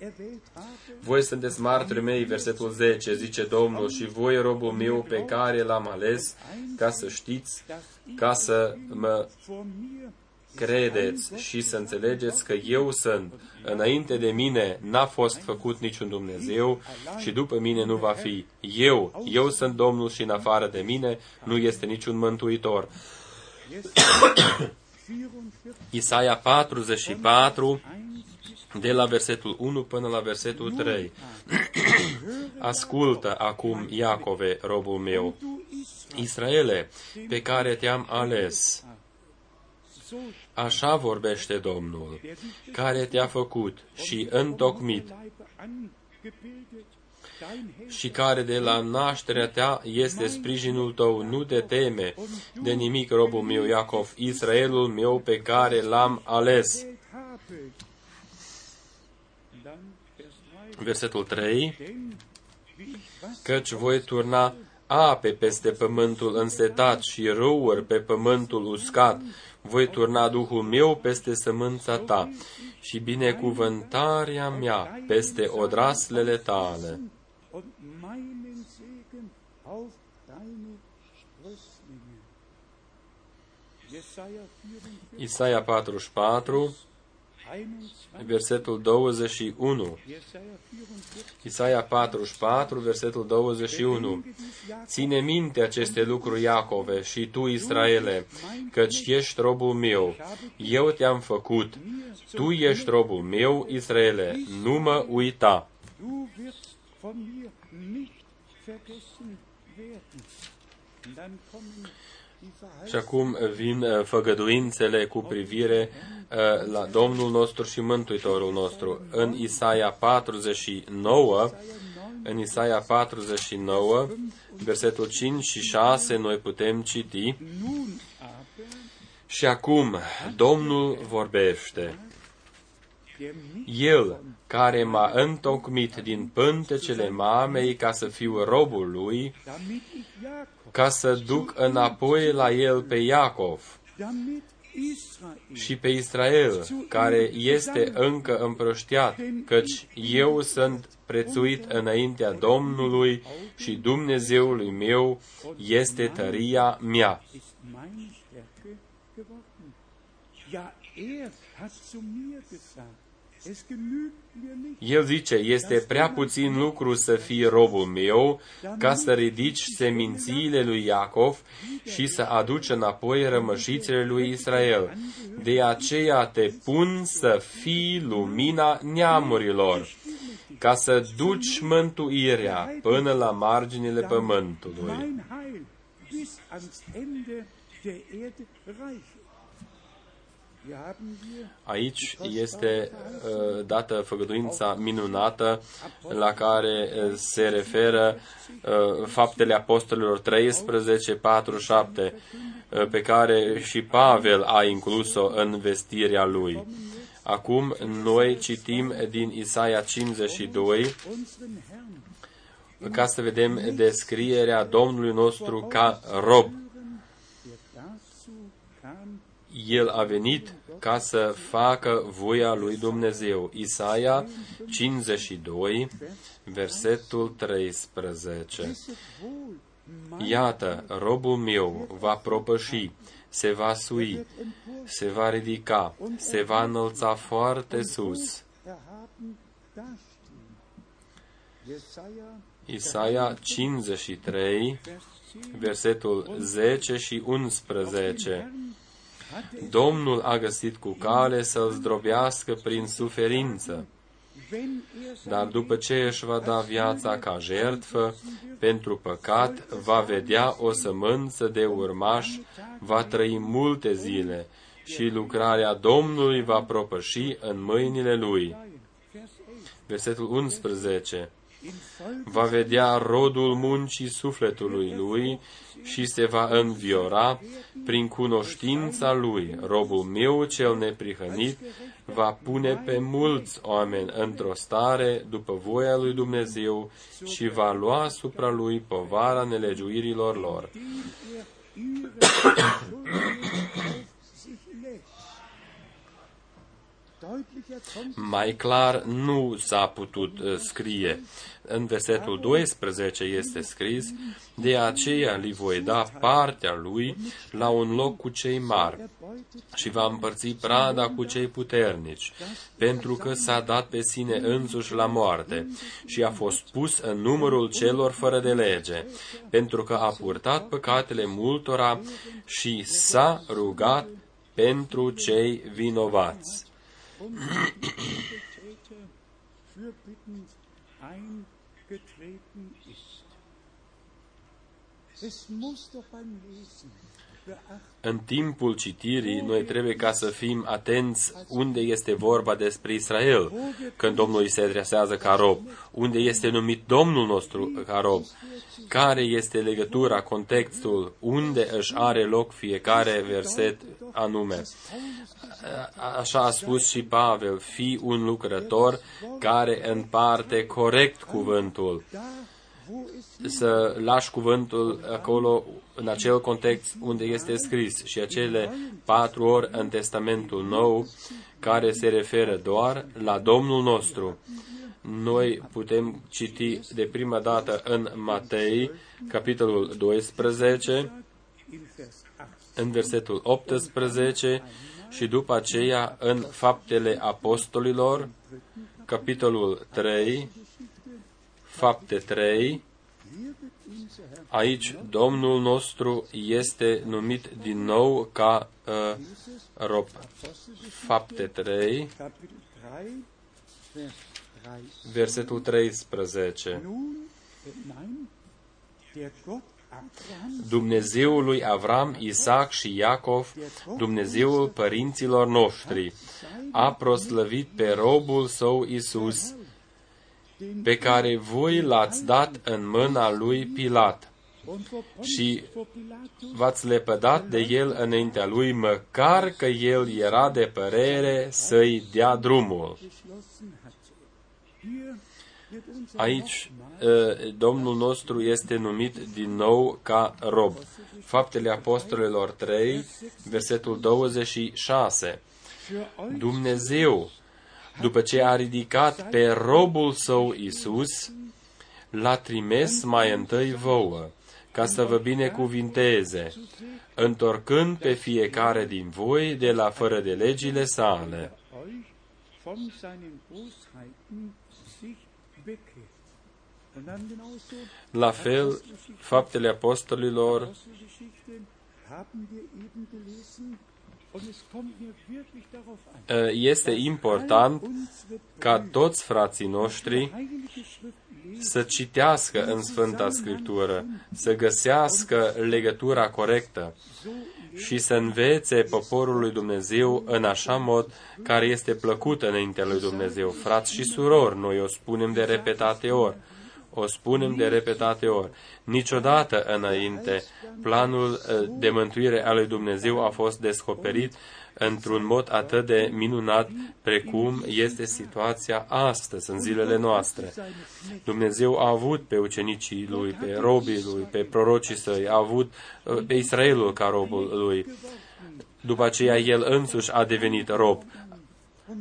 Und seid mein Knecht, den ich erwählt habe, Voi sunteți martirii mei, versetul 10, zice Domnul, și voi, robul meu, pe care l-am ales, ca să știți, dass ich ca să mă vor mir credeți și să înțelegeți că eu sunt. Înainte de mine n-a fost făcut niciun Dumnezeu și după mine nu va fi. Eu, eu sunt Domnul și în afară de mine nu este niciun mântuitor. Jesaja 44, Isaia 44, 1 de la versetul 1 până la versetul 3. Ascultă acum, Iacove, robul meu, du Israel, Israele, pe care te-am ales. so Așa vorbește Domnul, care te-a făcut și întocmit Leibe angebildet, dein Herr și care de la nașterea ta este sprijinul tău, nu te teme de nimic, robul meu Iacov, Israelul meu pe care l-am ales. erwählt habe. Dann Vers 3, Versetul 3, denn wie ich was căci voi turna ape peste pământul însetat și râuri pe pământul uscat, voi turna Duhul meu peste sămânța ta și binecuvântarea mea peste odraslele tale. und meinen Segen auf deine Sprösslinge. Jesaja 44, Isaia 44, 21, versetul 21. Jesaja 44, Isaia 44, versetul 21. Ține minte aceste lucruri, Iacove, și tu, Israele, căci ești robul meu. Eu te-am făcut. Tu ești robul meu, Israele. Nu mă uita. Du wirst von mir nicht vergessen werden. Und dann kommen die Și acum vin uh, făgăduințele cu privire uh, la Domnul nostru și Mântuitorul nostru. În Isaia 49, în Isaia 49, versetul 5 și 6, noi putem citi, Nun aber, Și acum Domnul vorbește. der mich El care m-a întocmit din pântecele mamei ca să fiu robul lui, damit ich Jakob, ca să duc înapoi la el pe Iacov damit Israel și pe Israel, care este încă împrăștiat, căci eu sunt prețuit înaintea Domnului și Dumnezeului meu este tăria mea. ist meine Stärke geworden. Ja, er hat zu mir gesagt, es genügt mir nicht, El zice, este prea puțin lucru să fii robul meu, ca să ridici semințiile lui Iacov și să aduci înapoi rămășițele lui Israel. De aceea te pun să fii lumina neamurilor, ca să duci mântuirea până la marginile pământului. Aici este uh, dată făgăduința minunată la care uh, se referă uh, faptele apostolilor 13, 4, 7, uh, pe care și Pavel a inclus-o în vestirea lui. Acum noi citim din Isaia 52 unseren Herrn, ca să vedem descrierea Domnului nostru ca rob. Der dazu kam, El a venit ca să facă voia lui Dumnezeu. Isaia 52, versetul 13. wisse wohl, mein Iată, robul meu va propăși, se va sui, se va ridica, se va înălța foarte sus. erhaben dastehen. Jesaja, Isaia 53, Vers 10, versetul 10 și 11. Herrn hat er, Domnul a găsit cu cale să-l zdrobească prin suferință. wenn er Dar după ce își va da viața ca jertfă pentru păcat, va vedea o sămânță de urmaș, va trăi multe zile și lucrarea Domnului va propăși în mâinile lui. sein, Vers 11, Versetul 11. In Folge Va vedea rodul muncii sufletului lui și se va înviora prin cunoștința lui. Robul meu cel neprihănit va pune pe mulți oameni într-o stare după voia lui Dumnezeu și va lua asupra lui povara nelegiuirilor lor. Mai clar nu s-a putut uh, scrie. În versetul 12 este scris, de aceea li voi da partea lui la un loc cu cei mari și va împărți prada cu cei puternici, pentru că s-a dat pe sine însuși la moarte și a fost pus în numărul celor fără de lege, pentru că a purtat păcatele multora și s-a rugat pentru cei vinovați. um Täter fürbittend eingetreten ist. Es muss doch beim Lesen În timpul citirii, noi trebuie ca să fim atenți unde este vorba despre Israel, când Domnul îi se adresează ca rob, unde este numit Domnul nostru ca rob, care este legătura, contextul, unde își are loc fiecare verset anume. Așa a spus și Pavel, fi un lucrător care împarte corect cuvântul să lași cuvântul acolo, în acel context unde este scris și acele patru ori în Testamentul Nou care se referă doar la Domnul nostru. Noi putem citi de prima dată în Matei, capitolul 12, în versetul 18 și după aceea în Faptele Apostolilor, capitolul 3, Fapte 3, aici Domnul nostru este numit din nou ca uh, rob. Fapte 3, versetul 13. Dumnezeul lui Avram, Isaac și Iacov, Dumnezeul părinților noștri, a proslăvit pe robul său Isus, pe care voi l-ați dat în mâna lui Pilat și v-ați lepădat de el înaintea lui, măcar că el era de părere să-i dea drumul. Aici ă, Domnul nostru este numit din nou ca rob. Faptele Apostolilor 3, versetul 26. Dumnezeu după ce a ridicat pe robul său Isus, l-a trimis mai întâi vouă, ca să vă binecuvinteze, întorcând pe fiecare din voi de la fără de legile sale. La fel, faptele apostolilor este important ca toți frații noștri să citească în Sfânta Scriptură, să găsească legătura corectă și să învețe poporul lui Dumnezeu în așa mod care este plăcut înaintea lui Dumnezeu. Frați și surori, noi o spunem de repetate ori. O spunem de repetate ori. Niciodată înainte planul uh, de mântuire al lui Dumnezeu a fost descoperit într-un mod atât de minunat precum este situația astăzi, în zilele noastre. Dumnezeu a avut pe ucenicii lui, pe robii lui, pe prorocii săi, a avut uh, pe Israelul ca robul lui. După aceea, el însuși a devenit rob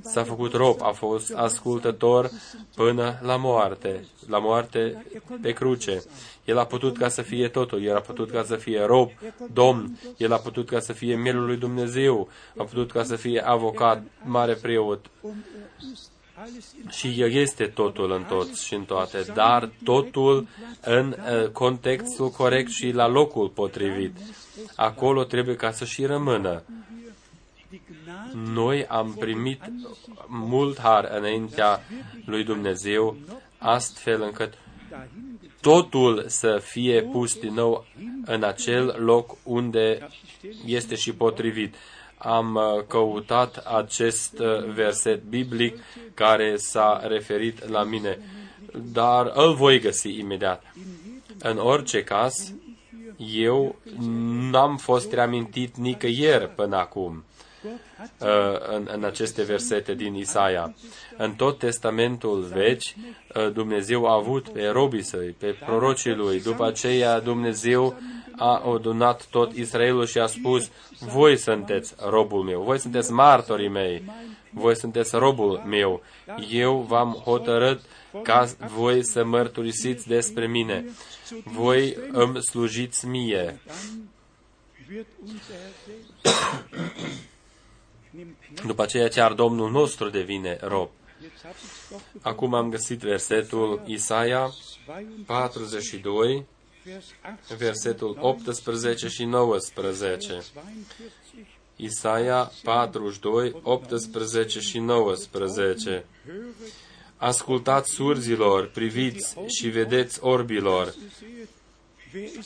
s-a făcut rob, a fost ascultător până la moarte, la moarte pe cruce. El a putut ca să fie totul, el a putut ca să fie rob, domn, el a putut ca să fie mielul lui Dumnezeu, a putut ca să fie avocat, mare preot. Și el este totul în toți și în toate, dar totul în uh, contextul corect și la locul potrivit. Acolo trebuie ca să și rămână noi am primit mult har înaintea lui Dumnezeu, astfel încât totul să fie pus din nou în acel loc unde este și potrivit. Am uh, căutat acest uh, verset biblic care s-a referit la mine, dar îl voi găsi imediat. În orice caz, eu n-am fost reamintit nicăieri până acum. Uh, în, în aceste versete din Isaia. În tot Testamentul Vechi, uh, Dumnezeu a avut pe robii săi, pe prorocii lui. După aceea, Dumnezeu a adunat tot Israelul și a spus, voi sunteți robul meu, voi sunteți martorii mei, voi sunteți robul meu, eu v-am hotărât ca voi să mărturisiți despre mine, voi îmi slujiți mie. După aceea, chiar Domnul nostru devine rob. Acum am găsit versetul Isaia 42, versetul 18 și 19. Isaia 42, 18 și 19. Ascultați surzilor, priviți și vedeți orbilor.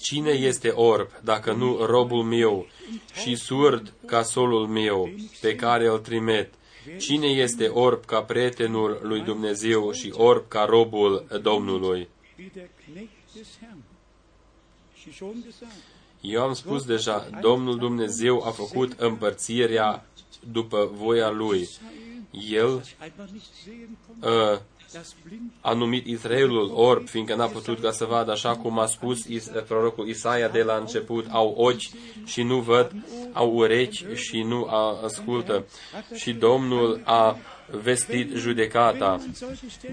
Cine este orb, dacă nu robul meu, și surd ca solul meu, pe care îl trimet? Cine este orb ca prietenul lui Dumnezeu și orb ca robul Domnului? Eu am spus deja, Domnul Dumnezeu a făcut împărțirea după voia Lui. El uh, a numit Israelul orb, fiindcă n-a putut ca să vadă, așa cum a spus prorocul Isaia de la început, au ochi și nu văd, au urechi și nu ascultă. Și Domnul a vestit judecata.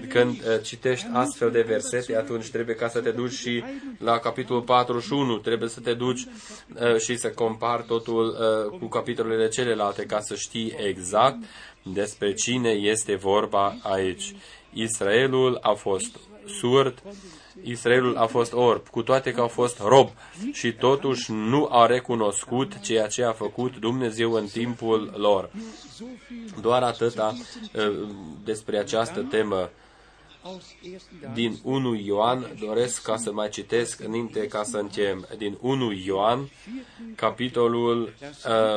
Când uh, citești astfel de versete, atunci trebuie ca să te duci și la capitolul 41, trebuie să te duci uh, și să compari totul uh, cu capitolele celelalte ca să știi exact despre cine este vorba aici. Israelul a fost surd, Israelul a fost orb, cu toate că au fost rob și totuși nu a recunoscut ceea ce a făcut Dumnezeu în timpul lor. Doar atâta uh, despre această temă din 1 Ioan, doresc ca să mai citesc înainte ca să încheiem, din 1 Ioan, capitolul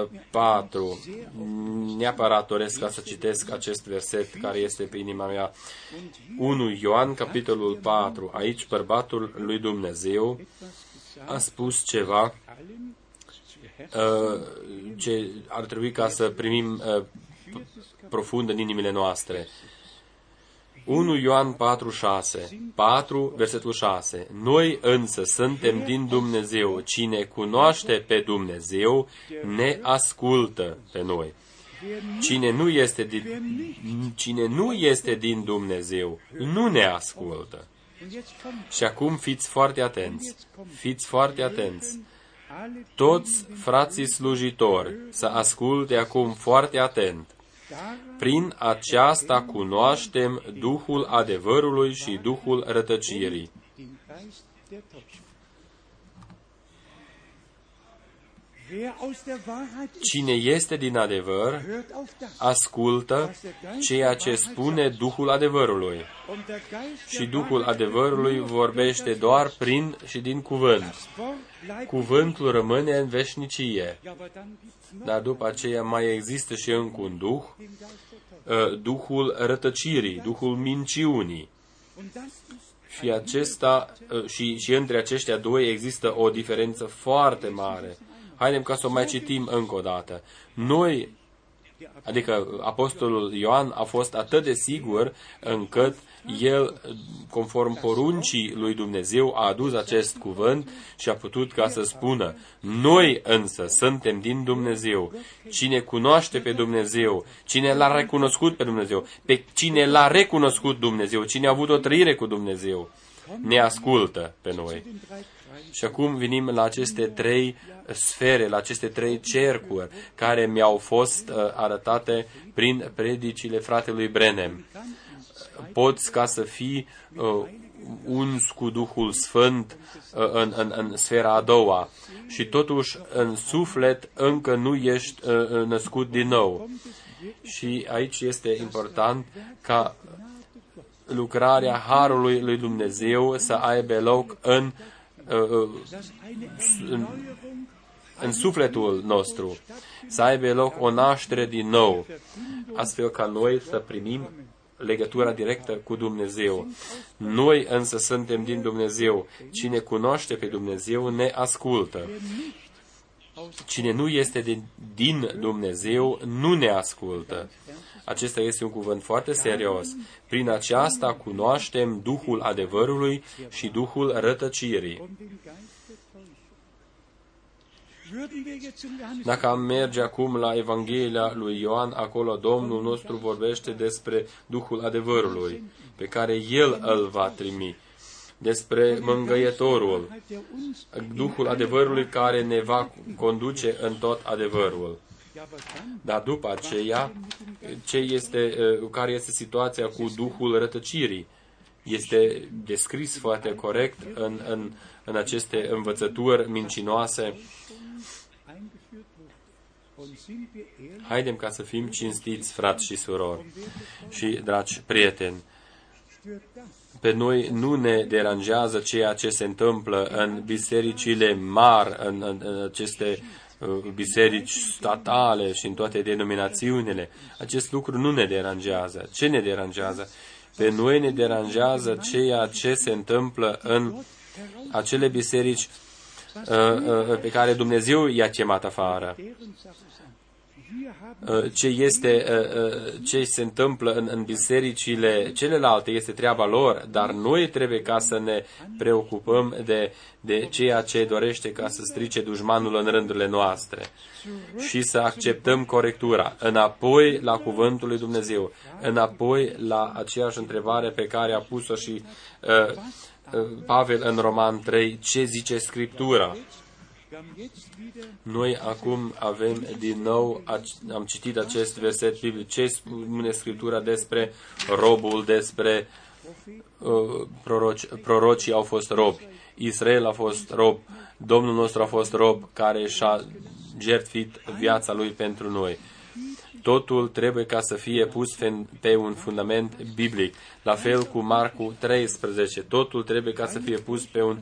uh, 4. Neapărat doresc ca să citesc acest verset care este pe inima mea. 1 Ioan, capitolul 4. Aici bărbatul lui Dumnezeu a spus ceva uh, ce ar trebui ca să primim uh, profund în inimile noastre. 1 Ioan 4, 6. 4, versetul 6. Noi însă suntem din Dumnezeu. Cine cunoaște pe Dumnezeu, ne ascultă pe noi. Cine nu este din, cine nu este din Dumnezeu, nu ne ascultă. Și acum fiți foarte atenți. Fiți foarte atenți. Toți frații slujitori să asculte acum foarte atent prin aceasta cunoaștem Duhul adevărului și Duhul rătăcirii. Cine este din adevăr, ascultă ceea ce spune Duhul adevărului. Și Duhul adevărului vorbește doar prin și din cuvânt. Cuvântul rămâne în veșnicie. Dar după aceea mai există și încă un Duh, ă, Duhul rătăcirii, Duhul minciunii. Și, acesta, ă, și, și între aceștia doi există o diferență foarte mare. Haidem ca să o mai citim încă o dată. Noi, adică Apostolul Ioan a fost atât de sigur încât el, conform poruncii lui Dumnezeu, a adus acest cuvânt și a putut ca să spună, noi însă suntem din Dumnezeu. Cine cunoaște pe Dumnezeu, cine l-a recunoscut pe Dumnezeu, pe cine l-a recunoscut Dumnezeu, cine a avut o trăire cu Dumnezeu, ne ascultă pe noi. Și acum venim la aceste trei sfere, la aceste trei cercuri care mi-au fost uh, arătate prin predicile fratelui Brenem. Poți ca să fii uh, uns cu Duhul Sfânt uh, în, în, în sfera a doua și totuși în suflet încă nu ești uh, uh născut din nou. Și aici este important ca lucrarea Harului lui Dumnezeu să aibă loc în în, în sufletul nostru, să aibă loc o naștere din nou, astfel ca noi să primim legătura directă cu Dumnezeu. Noi însă suntem din Dumnezeu. Cine cunoaște pe Dumnezeu ne ascultă. Cine nu este din, din Dumnezeu nu ne ascultă. Acesta este un cuvânt foarte serios. Prin aceasta cunoaștem Duhul adevărului și Duhul rătăcirii. Würden wir jetzt zum Johannes Dacă am merge acum la Evanghelia lui Ioan, acolo Domnul nostru vorbește despre Duhul adevărului, pe care El îl va trimi, despre mângăietorul, der uns, Duhul adevărului care ne va conduce în tot adevărul. Ja, aber dann, Dar după aceea, ce este, uh, care este situația cu Duhul rătăcirii? Este descris foarte corect în, în, în aceste învățături mincinoase. eingeführt wurde. Und sind wir ehrlich, Haidem ca să fim cinstiți, frați și surori și dragi prieteni. stört das. Pe noi nu ne deranjează ceea ce se întâmplă în bisericile mari, în, în, în aceste uh, biserici statale și în toate denominațiunile. Acest lucru nu ne deranjează. Ce ne deranjează? Pe noi ne deranjează ceea ce se întâmplă în acele biserici uh, uh, pe care Dumnezeu i-a chemat afară. Ce este, uh, uh, ce se întâmplă în, în bisericile celelalte este treaba lor, dar noi trebuie ca să ne preocupăm de, de ceea ce dorește ca să strice dușmanul în rândurile noastre și să acceptăm corectura. Înapoi la cuvântul lui Dumnezeu, înapoi la aceeași întrebare pe care a pus-o și uh, uh, Pavel în Roman 3, ce zice Scriptura? Noi acum avem din nou, ac- am citit acest verset biblic, ce spune Scriptura despre robul, despre uh, proroci, prorocii au fost robi, Israel a fost rob, Domnul nostru a fost rob care și-a jertfit viața lui pentru noi. Totul trebuie ca să fie pus fen- pe un fundament biblic. La fel cu Marcu 13. Totul trebuie ca să fie pus pe un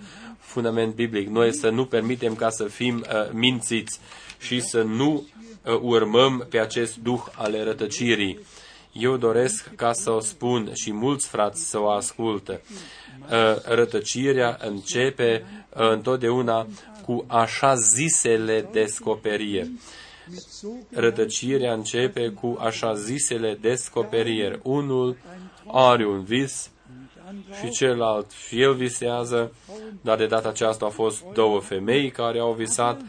fundament biblic. Noi să nu permitem ca să fim uh, mințiți și să nu uh, urmăm pe acest duh ale rătăcirii. Eu doresc ca să o spun și mulți frați să o ascultă. Uh, rătăcirea începe uh, întotdeauna cu așa zisele descoperiri. Rătăcirea începe cu așa zisele descoperiri. Unul are un vis și celălalt și el visează, dar de data aceasta au fost două femei care au visat,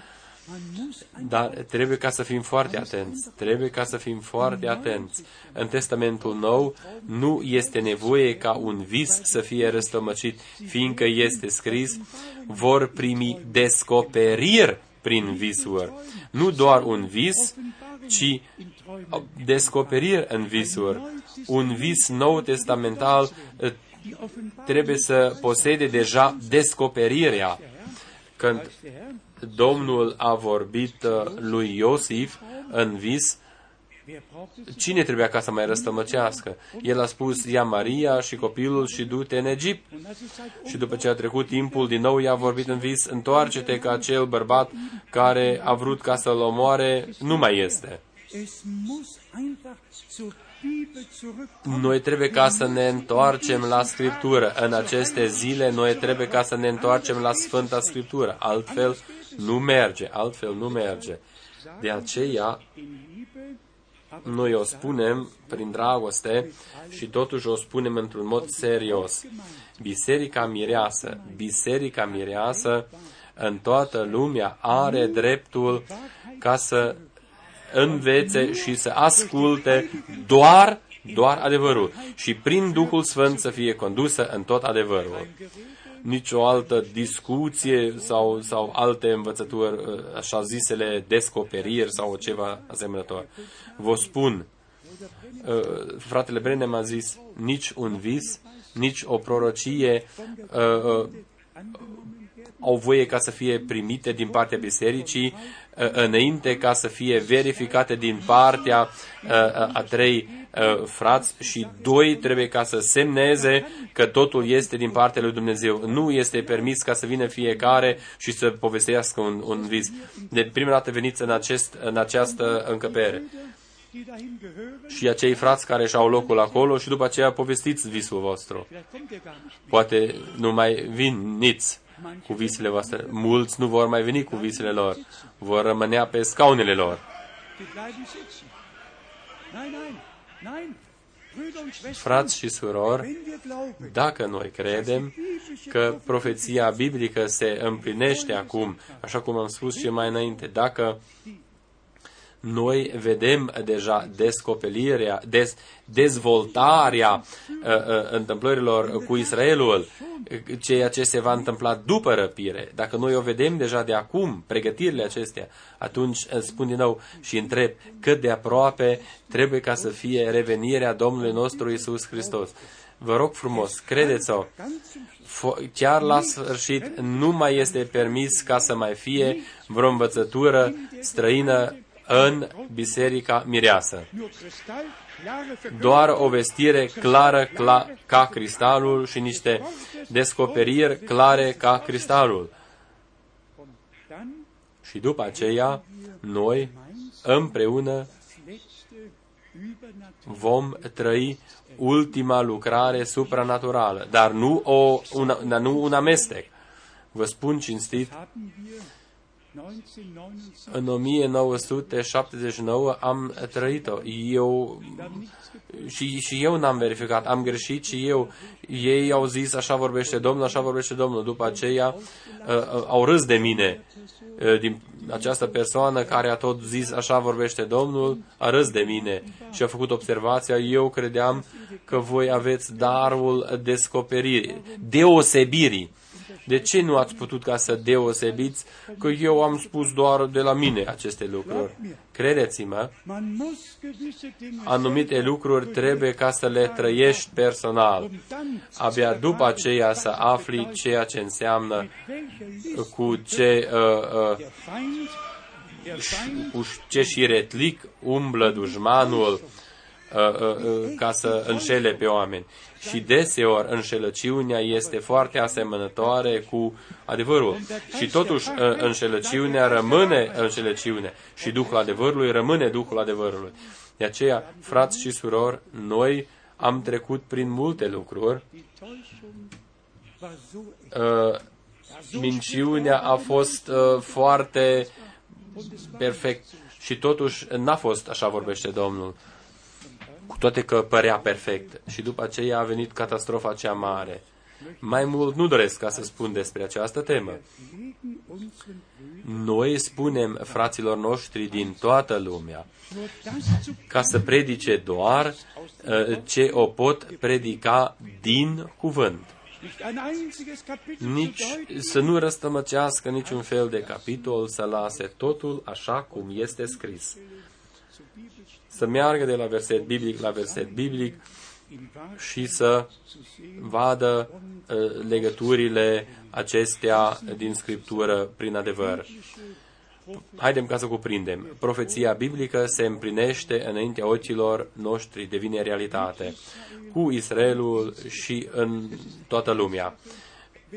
dar trebuie ca să fim foarte atenți. Trebuie ca să fim foarte atenți. În Testamentul Nou nu este nevoie ca un vis să fie răstămăcit, fiindcă este scris, vor primi descoperiri prin visuri. Nu doar un vis, ci descoperiri în visuri. Un vis nou testamental eh, trebuie să posede deja descoperirea. Când Domnul a vorbit uh, lui Iosif în vis, cine trebuia ca să mai răstămăcească? El a spus, ia Maria și copilul și du-te în Egipt. Și după ce a trecut timpul, din nou i-a vorbit în vis, întoarce-te ca acel bărbat care a vrut ca să-l omoare, nu mai este. Es muss einfach zur Bibel zurückkommen. Noi trebuie ca să ne întoarcem la Scriptură. În aceste zile, noi trebuie ca să ne întoarcem la Sfânta Scriptură. Altfel nu merge, altfel nu merge. De aceea, In Liebe, aber noi o spunem prin dragoste și totuși o spunem într-un mod serios. Biserica mireasă, biserica mireasă în toată lumea are dreptul ca să învețe și să asculte doar, doar adevărul și prin Duhul Sfânt să fie condusă în tot adevărul. Nicio altă discuție sau, sau alte învățături, așa zisele descoperiri sau ceva asemănător. Vă spun, uh, fratele Brenem a zis, nici un vis, nici o prorocie uh, uh, au voie ca să fie primite din partea bisericii uh, înainte ca să fie verificate din partea uh, a trei uh, frați și doi trebuie ca să semneze că totul este din partea lui Dumnezeu. Nu este permis ca să vină fiecare și să povestească un, un vis. De prima dată veniți în, acest, în această încăpere die dahin gehören, și acei frați care și-au locul acolo și după aceea povestiți visul vostru. vielleicht kommt er gar nicht. Poate nu mai veniți cu visele voastre. Mulți nu vor mai veni cu visele lor. Vor rămânea pe scaunele lor. Die bleiben sitzen. Nein, nein, nein. Frați și surori, dacă noi credem că profeția biblică se împlinește acum, așa cum am spus și mai înainte, dacă noi vedem deja descoperirea, des, dezvoltarea uh, uh, întâmplărilor cu Israelul, ceea ce se va întâmpla după răpire. Dacă noi o vedem deja de acum, pregătirile acestea, atunci spun din nou și întreb cât de aproape trebuie ca să fie revenirea Domnului nostru Isus Hristos. Vă rog frumos, credeți-o, chiar la sfârșit nu mai este permis ca să mai fie vreo învățătură străină în Biserica Mireasă. Doar o vestire clară cla, ca cristalul și niște descoperiri clare ca cristalul. Și după aceea, noi împreună vom trăi ultima lucrare supranaturală, dar nu, o, una, nu un amestec. Vă spun cinstit, în 1979 am trăit-o. Eu și, și eu n-am verificat, am greșit și eu. Ei au zis, așa vorbește Domnul, așa vorbește Domnul. După aceea uh, uh, au râs de mine. Uh, din această persoană care a tot zis, așa vorbește Domnul, a râs de mine și a făcut observația, eu credeam că voi aveți darul descoperirii, deosebirii de ce nu ați putut ca să deosebiți că eu am spus doar de la mine aceste lucruri? Credeți-mă, anumite lucruri trebuie ca să le trăiești personal. Abia după aceea să afli ceea ce înseamnă cu ce, uh, uh, cu ce șiretlic umblă dușmanul uh, uh, uh, ca să înșele pe oameni și deseori înșelăciunea este foarte asemănătoare cu adevărul. Și totuși înșelăciunea rămâne înșelăciune și Duhul adevărului rămâne Duhul adevărului. De aceea, frați și surori, noi am trecut prin multe lucruri. Minciunea a fost foarte perfect și totuși n-a fost, așa vorbește Domnul cu toate că părea perfect. Și după aceea a venit catastrofa cea mare. Mai mult nu doresc ca să spun despre această temă. Noi spunem fraților noștri din toată lumea ca să predice doar uh, ce o pot predica din cuvânt. Nici să nu răstămăcească niciun fel de capitol, să lase totul așa cum este scris să meargă de la verset biblic la verset biblic și să vadă uh, legăturile acestea din Scriptură prin adevăr. Haidem ca să cuprindem. Profeția biblică se împlinește înaintea ochilor noștri, devine realitate, cu Israelul și în toată lumea.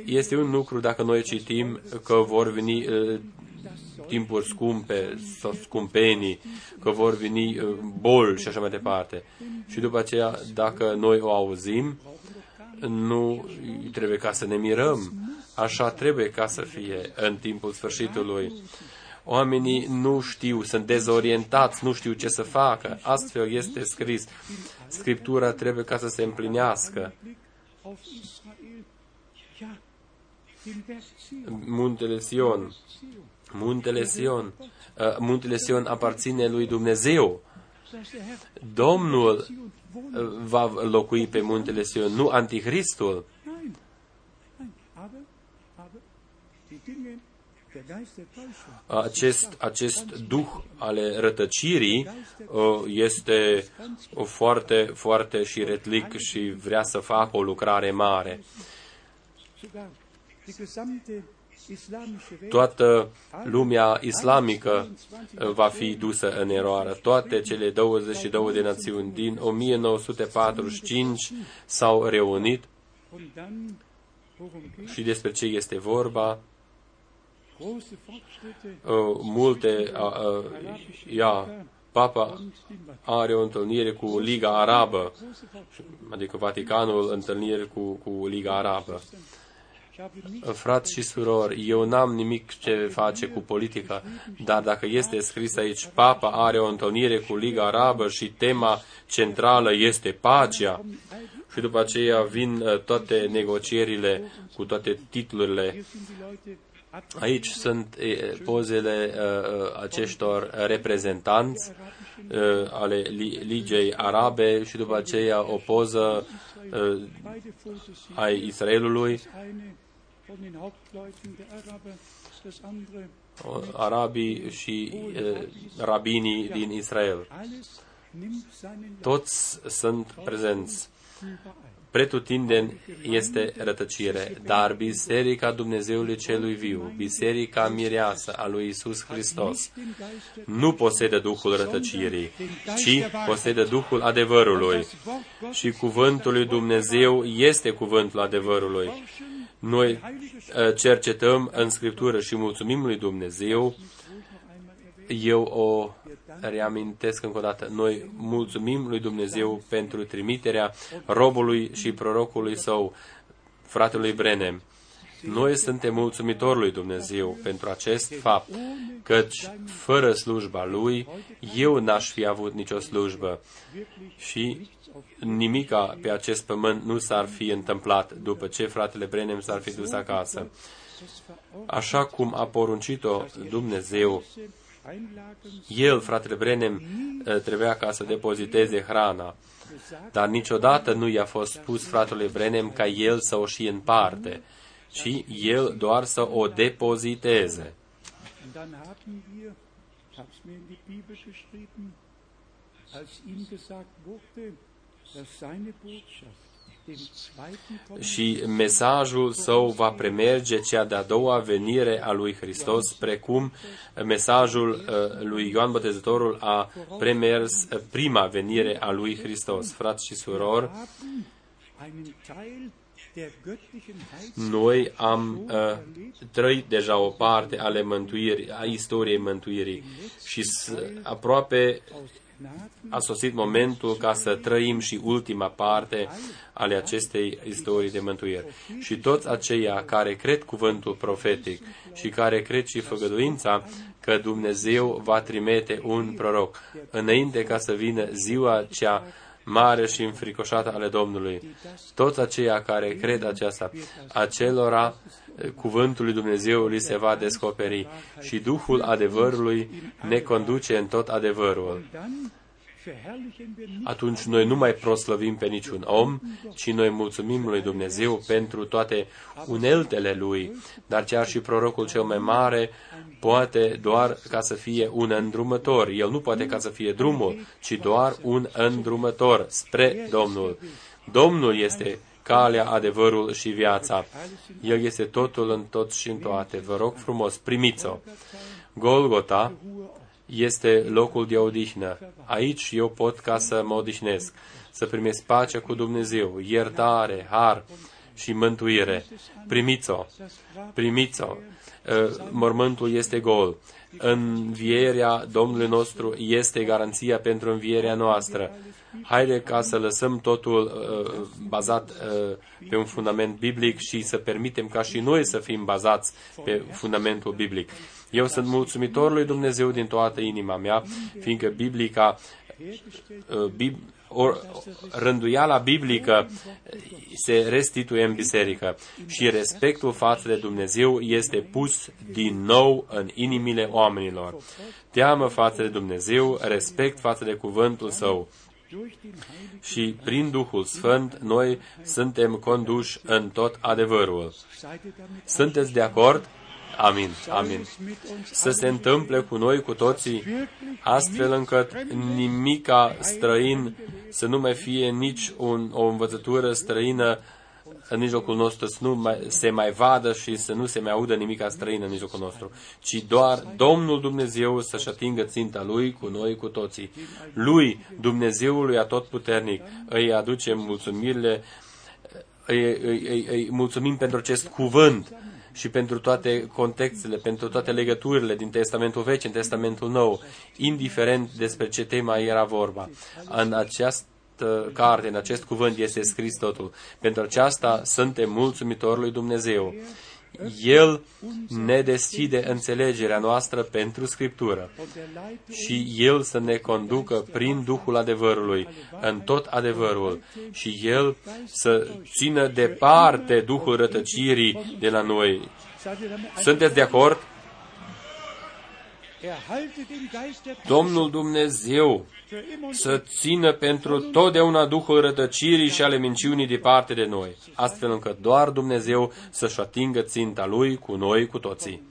Este un lucru dacă noi citim că vor veni uh, timpuri scumpe sau scumpenii, că vor veni uh, boli și așa mai departe. Și după aceea, dacă noi o auzim, nu trebuie ca să ne mirăm. Așa trebuie ca să fie în timpul sfârșitului. Oamenii nu știu, sunt dezorientați, nu știu ce să facă. Astfel este scris. Scriptura trebuie ca să se împlinească. Muntele Sion Muntele Sion, uh, muntele Sion aparține lui Dumnezeu. Domnul uh, va locui pe muntele Sion, nu Antichristul. Acest, acest duh ale rătăcirii uh, este foarte, foarte și retlic și vrea să facă o lucrare mare toată lumea islamică uh, va fi dusă în eroare. Toate cele 22 de națiuni din 1945 s-au reunit și despre ce este vorba. Uh, multe, uh, ia, Papa are o întâlnire cu Liga Arabă, adică Vaticanul întâlnire cu, cu Liga Arabă Frați și surori, eu n-am nimic ce face cu politica, dar dacă este scris aici, Papa are o întâlnire cu Liga Arabă și tema centrală este pacea, și după aceea vin uh, toate negocierile cu toate titlurile. Aici sunt pozele uh, uh, uh reprezentanți uh, ale Ligei Arabe și după aceea o poză uh, ai Israelului arabii și uh, rabinii din Israel. Toți sunt prezenți. Pretutindeni este rătăcire, dar Biserica Dumnezeului Celui Viu, Biserica Mireasă a lui Isus Hristos, nu posedă Duhul rătăcirii, ci posedă Duhul adevărului. Și cuvântul lui Dumnezeu este cuvântul adevărului. Noi uh, cercetăm în Scriptură și mulțumim lui Dumnezeu. Eu o reamintesc încă o dată, noi mulțumim lui Dumnezeu pentru trimiterea robului și prorocului său, fratelui Brenem. Noi suntem mulțumitori lui Dumnezeu pentru acest fapt, căci fără slujba lui, eu n-aș fi avut nicio slujbă și nimica pe acest pământ nu s-ar fi întâmplat după ce fratele Brenem s-ar fi dus acasă. Așa cum a poruncit-o Dumnezeu el, fratele Brenem, ă, trebuia ca să depoziteze hrana, dar niciodată nu i-a fost spus fratele Brenem ca el să o și împarte, ci el doar să o depoziteze. als ihm gesagt wurde, dass seine Botschaft și mesajul său va premerge cea de-a doua venire a lui Hristos, precum mesajul uh, lui Ioan Botezătorul a premers prima venire a lui Hristos. Frați și surori, noi am uh, trăit deja o parte ale mântuirii, a istoriei mântuirii și aproape a sosit momentul ca să trăim și ultima parte ale acestei istorii de mântuire. Și toți aceia care cred cuvântul profetic și care cred și făgăduința că Dumnezeu va trimite un proroc înainte ca să vină ziua cea mare și înfricoșată ale Domnului. Toți aceia care cred aceasta, acelora cuvântul lui Dumnezeu li se va descoperi și Duhul adevărului ne conduce în tot adevărul. Atunci noi nu mai proslăvim pe niciun om, ci noi mulțumim lui Dumnezeu pentru toate uneltele lui, dar chiar și prorocul cel mai mare poate doar ca să fie un îndrumător. El nu poate ca să fie drumul, ci doar un îndrumător spre Domnul. Domnul este calea, adevărul și viața. El este totul în tot și în toate. Vă rog frumos, primiți-o. Golgota este locul de odihnă. Aici eu pot ca să mă odihnesc, să primesc pacea cu Dumnezeu, iertare, har și mântuire. Primiți-o, primiți-o. Ă, mormântul este gol. Învierea Domnului nostru este garanția pentru învierea noastră. Haide ca să lăsăm totul uh, bazat uh, pe un fundament biblic și să permitem ca și noi să fim bazați pe fundamentul biblic. Eu sunt mulțumitor lui Dumnezeu din toată inima mea, fiindcă biblica, uh, bib, or, rânduiala biblică se restituie în biserică și respectul față de Dumnezeu este pus din nou în inimile oamenilor. Teamă față de Dumnezeu, respect față de cuvântul său și prin Duhul Sfânt noi suntem conduși în tot adevărul. Sunteți de acord? Amin, amin. Să se întâmple cu noi, cu toții, astfel încât nimica străin să nu mai fie nici un, o învățătură străină în mijlocul nostru, să nu mai, se mai vadă și să nu se mai audă nimica străină în mijlocul nostru, ci doar Domnul Dumnezeu să-și atingă ținta Lui cu noi, cu toții. Lui, Dumnezeului atotputernic, îi aducem mulțumirile, îi, îi, îi, îi mulțumim pentru acest cuvânt și pentru toate contextele, pentru toate legăturile din Testamentul Vechi, în Testamentul Nou, indiferent despre ce tema era vorba. În această această carte, în acest cuvânt este scris totul. Pentru aceasta suntem mulțumitori lui Dumnezeu. El ne deschide înțelegerea noastră pentru Scriptură și El să ne conducă prin Duhul adevărului, în tot adevărul, și El să țină departe Duhul rătăcirii de la noi. Sunteți de acord? Domnul Dumnezeu să țină pentru totdeauna Duhul rătăcirii și ale minciunii departe de noi, astfel încât doar Dumnezeu să-și atingă ținta Lui cu noi, cu toții.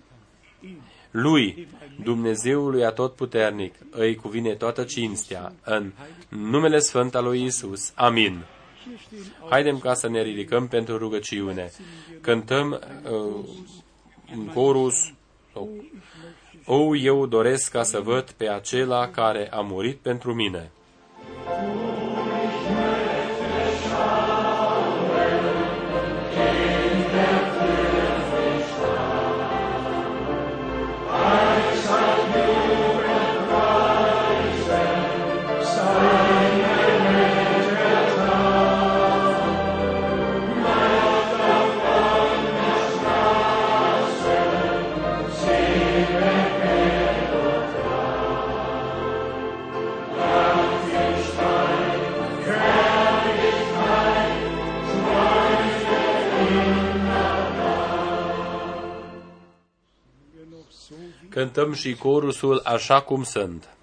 Lui, Dumnezeului Atotputernic, îi cuvine toată cinstea, în numele Sfânt al lui Isus. Amin. Haidem ca să ne ridicăm pentru rugăciune. Cântăm uh, un chorus, sau o, eu doresc ca să văd pe acela care a murit pentru mine. Cântăm și corusul așa cum sunt.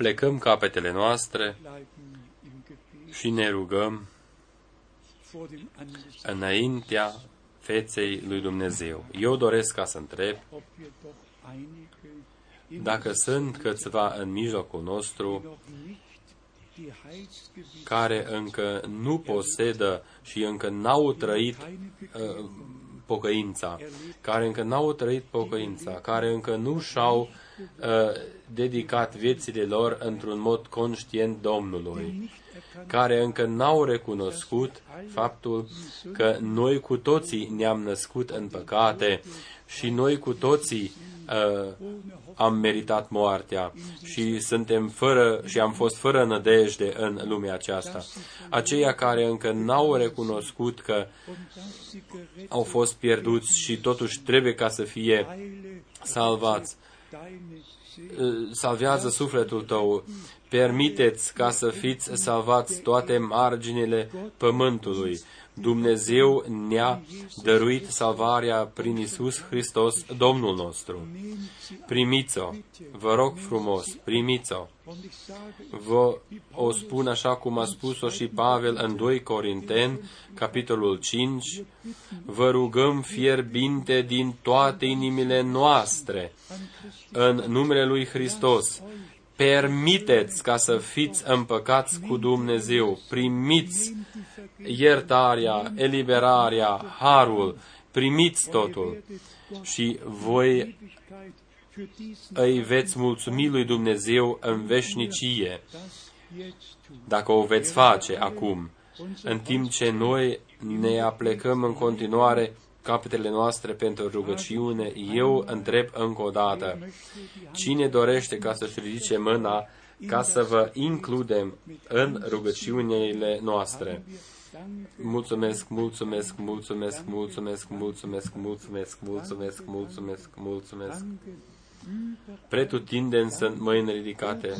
Noi ne aplecăm capetele noastre și ne rugăm înaintea feței lui Dumnezeu. Eu doresc ca să întreb dacă sunt câțiva în mijlocul nostru care încă nu posedă și încă n-au trăit uh, pocăința, care încă n-au trăit pocăința, care încă nu și-au uh, dedicat viețile lor într-un mod conștient Domnului, care încă n-au recunoscut faptul că noi cu toții ne-am născut în păcate și noi cu toții uh, am meritat moartea și suntem fără și am fost fără nădejde în lumea aceasta. Aceia care încă n-au recunoscut că au fost pierduți și totuși trebuie ca să fie salvați. Salvează sufletul tău. Permiteți ca să fiți salvați toate marginile pământului Dumnezeu ne-a dăruit salvarea prin Isus Hristos, Domnul nostru. Primiți-o, vă rog frumos, primiți-o. Vă o spun așa cum a spus-o și Pavel în 2 Corinteni, capitolul 5, vă rugăm fierbinte din toate inimile noastre, în numele lui Hristos, permiteți ca să fiți împăcați cu Dumnezeu, primiți iertarea, eliberarea, harul, primiți totul. Și voi îi veți mulțumi lui Dumnezeu în veșnicie, dacă o veți face acum, în timp ce noi ne aplecăm în continuare capetele noastre pentru rugăciune, eu întreb încă o dată, cine dorește ca să-și ridice mâna ca să vă includem în rugăciunile noastre? Mulțumesc, mulțumesc, mulțumesc, mulțumesc, mulțumesc, mulțumesc, mulțumesc, mulțumesc, mulțumesc. Pretutindeni sunt mâini ridicate.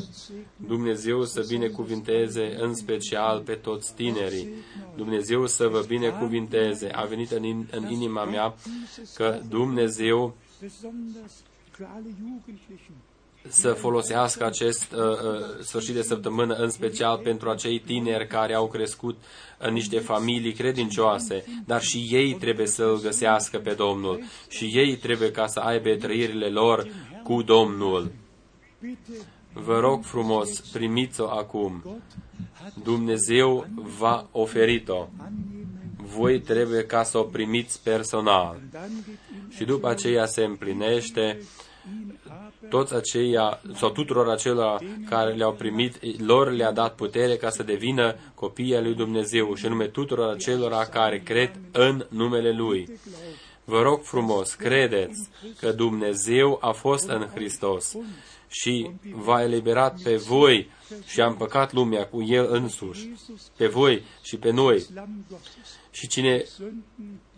Dumnezeu să binecuvinteze în special pe toți tinerii. Dumnezeu să vă binecuvinteze. A venit în, în inima mea că Dumnezeu să folosească acest uh, uh, sfârșit de săptămână în special pentru acei tineri care au crescut în niște familii credincioase, dar și ei trebuie să îl găsească pe Domnul și ei trebuie ca să aibă trăirile lor cu Domnul. Vă rog frumos, primiți-o acum. Dumnezeu v-a oferit-o. Voi trebuie ca să o primiți personal. Și după aceea se împlinește toți aceia, sau tuturor acelora care le-au primit, lor le-a dat putere ca să devină copii al lui Dumnezeu și nume tuturor acelora care cred în numele Lui. Vă rog frumos, credeți că Dumnezeu a fost în Hristos și v-a eliberat pe voi și a împăcat lumea cu El însuși, pe voi și pe noi. Și cine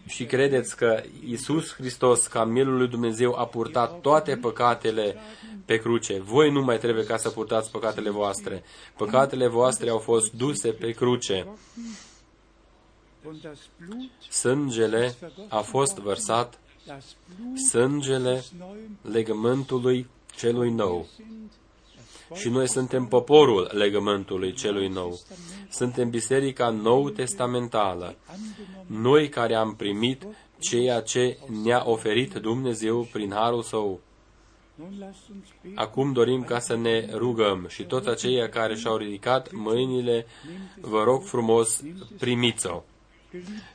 și credeți că Isus Hristos, ca Mielul lui Dumnezeu, a purtat toate păcatele pe cruce. Voi nu mai trebuie ca să purtați păcatele voastre. Păcatele voastre au fost duse pe cruce. Sângele a fost vărsat, sângele legământului celui nou. Și noi suntem poporul legământului celui nou. Suntem biserica nou testamentală. Noi care am primit ceea ce ne-a oferit Dumnezeu prin harul său. Acum dorim ca să ne rugăm și toți aceia care și-au ridicat mâinile, vă rog frumos, primiți-o.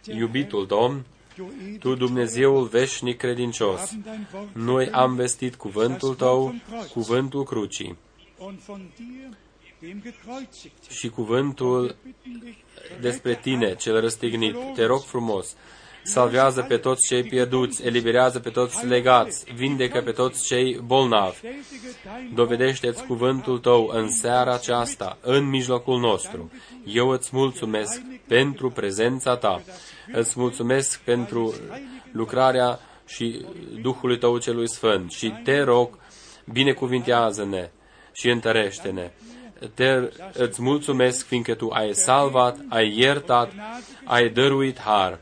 Iubitul Domn, Tu, Dumnezeul veșnic credincios, noi am vestit cuvântul Tău, cuvântul crucii și cuvântul despre Tine, cel răstignit. Te rog frumos, salvează pe toți cei pierduți, eliberează pe toți legați, vindecă pe toți cei bolnavi. Dovedește-ți cuvântul Tău în seara aceasta, în mijlocul nostru. Eu îți mulțumesc pentru prezența Ta. Îți mulțumesc pentru lucrarea și Duhului Tău celui Sfânt și te rog, binecuvintează-ne și întărește-ne. Te, îți mulțumesc fiindcă Tu ai salvat, ai iertat, ai dăruit har.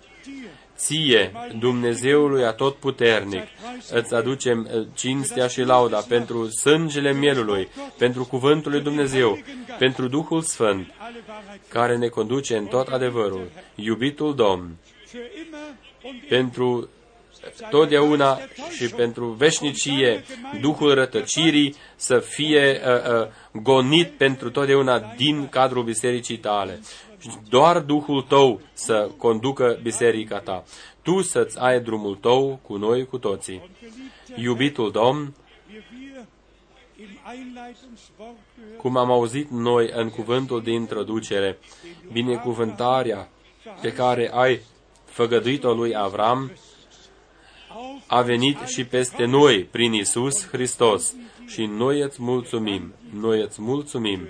Ție, Dumnezeului Atotputernic, îți aducem uh, cinstea și lauda pentru sângele mielului, pentru cuvântul lui Dumnezeu, pentru Duhul Sfânt, care ne conduce în tot adevărul, iubitul Domn, pentru totdeauna și pentru veșnicie Duhul rătăcirii să fie uh, uh, gonit pentru totdeauna din cadrul bisericii tale. Doar Duhul tău să conducă biserica ta. Tu să-ți ai drumul tău cu noi cu toții. Iubitul Domn, cum am auzit noi în cuvântul de introducere, binecuvântarea pe care ai făgăduit-o lui Avram, a venit și peste noi prin Isus Hristos și noi îți mulțumim, noi îți mulțumim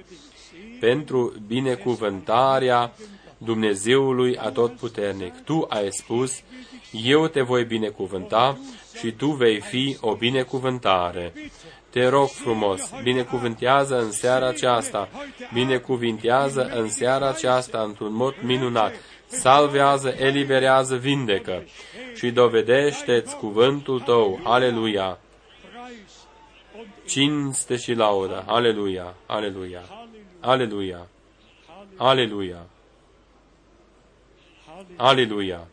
pentru binecuvântarea Dumnezeului Atotputernic. Tu ai spus, eu te voi binecuvânta și tu vei fi o binecuvântare. Te rog frumos, binecuvântează în seara aceasta, binecuvintează în seara aceasta într-un mod minunat, salvează, eliberează, vindecă și dovedește-ți cuvântul tău. Aleluia! Cinste și laudă. Aleluia! Aleluia! Aleluia! Aleluia! Aleluia!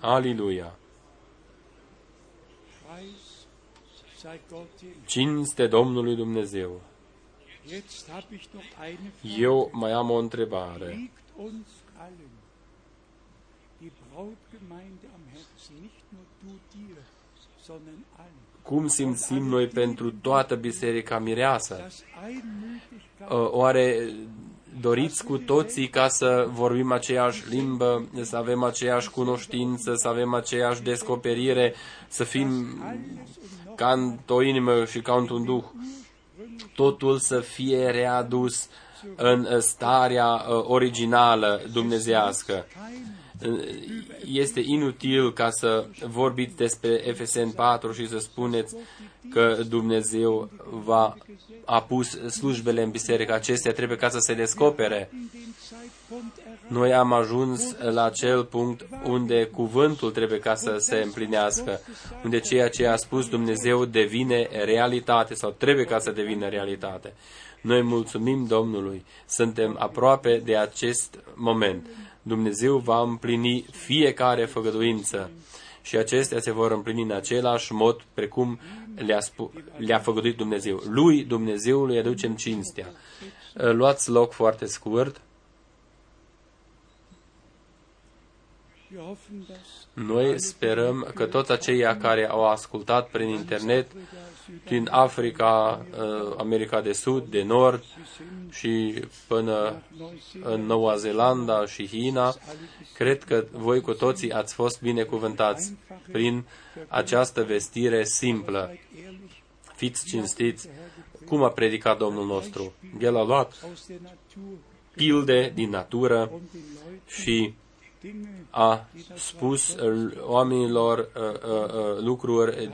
Aleluia! Cinste Domnului Dumnezeu! Eu mai am o întrebare cum simțim noi pentru toată biserica mireasă? Oare doriți cu toții ca să vorbim aceeași limbă, să avem aceeași cunoștință, să avem aceeași descoperire, să fim ca într-o inimă și ca într-un duh? Totul să fie readus în starea uh, originală dumnezească este inutil ca să vorbiți despre FSN 4 și să spuneți că Dumnezeu va a pus slujbele în biserică acestea, trebuie ca să se descopere. Zeitpunkt erreicht. Noi am ajuns la acel punct unde cuvântul trebuie ca să se împlinească, unde ceea ce a spus Dumnezeu devine realitate sau trebuie ca să devină realitate. Noi mulțumim Domnului, suntem aproape de acest moment. Dumnezeu va împlini fiecare făgăduință și acestea se vor împlini în același mod precum le-a, spu- le-a făgăduit Dumnezeu. Lui, Dumnezeului, aducem cinstea. Luați loc foarte scurt. Wir hoffen, dass Noi sperăm că toți aceia care au ascultat prin internet din Africa, uh, America de Sud, de Nord și până în Noua Zeelandă și China, cred că voi cu toții ați fost binecuvântați prin această vestire simplă. ehrlich Fiți cinstiți, cum a predicat Domnul nostru. El a luat aus der Natur pilde din natură und den Leuten și Dinge a spus uh, oamenilor uh, uh, uh, lucruri uh,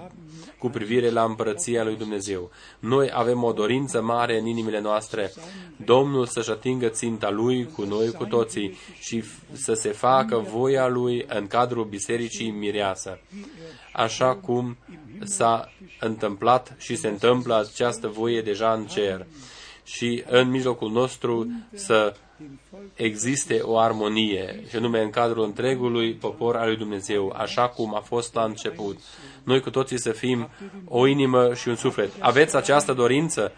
cu privire la împărăția lui Dumnezeu. Noi avem o dorință mare în inimile noastre, Domnul să-și atingă ținta Lui cu noi, cu toții, și f- să se facă voia Lui în cadrul Bisericii Mireasă, așa cum s-a întâmplat și se întâmplă această voie deja în cer. Și în mijlocul nostru să existe o armonie, și anume în cadrul întregului popor al lui Dumnezeu, așa cum a fost la început. Noi cu toții să fim o inimă și un suflet. Aveți această dorință?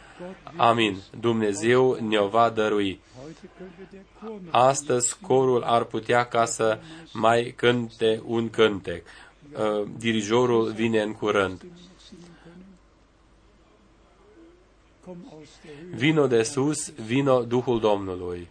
Amin. Dumnezeu ne-o va dărui. Heute könnte der Chor noch Astăzi corul ar putea ca să mai cânte un cântec. Uh, Dirijorul vine în curând. kommen aus der Höhe. Vino de sus, vino Duhul Domnului.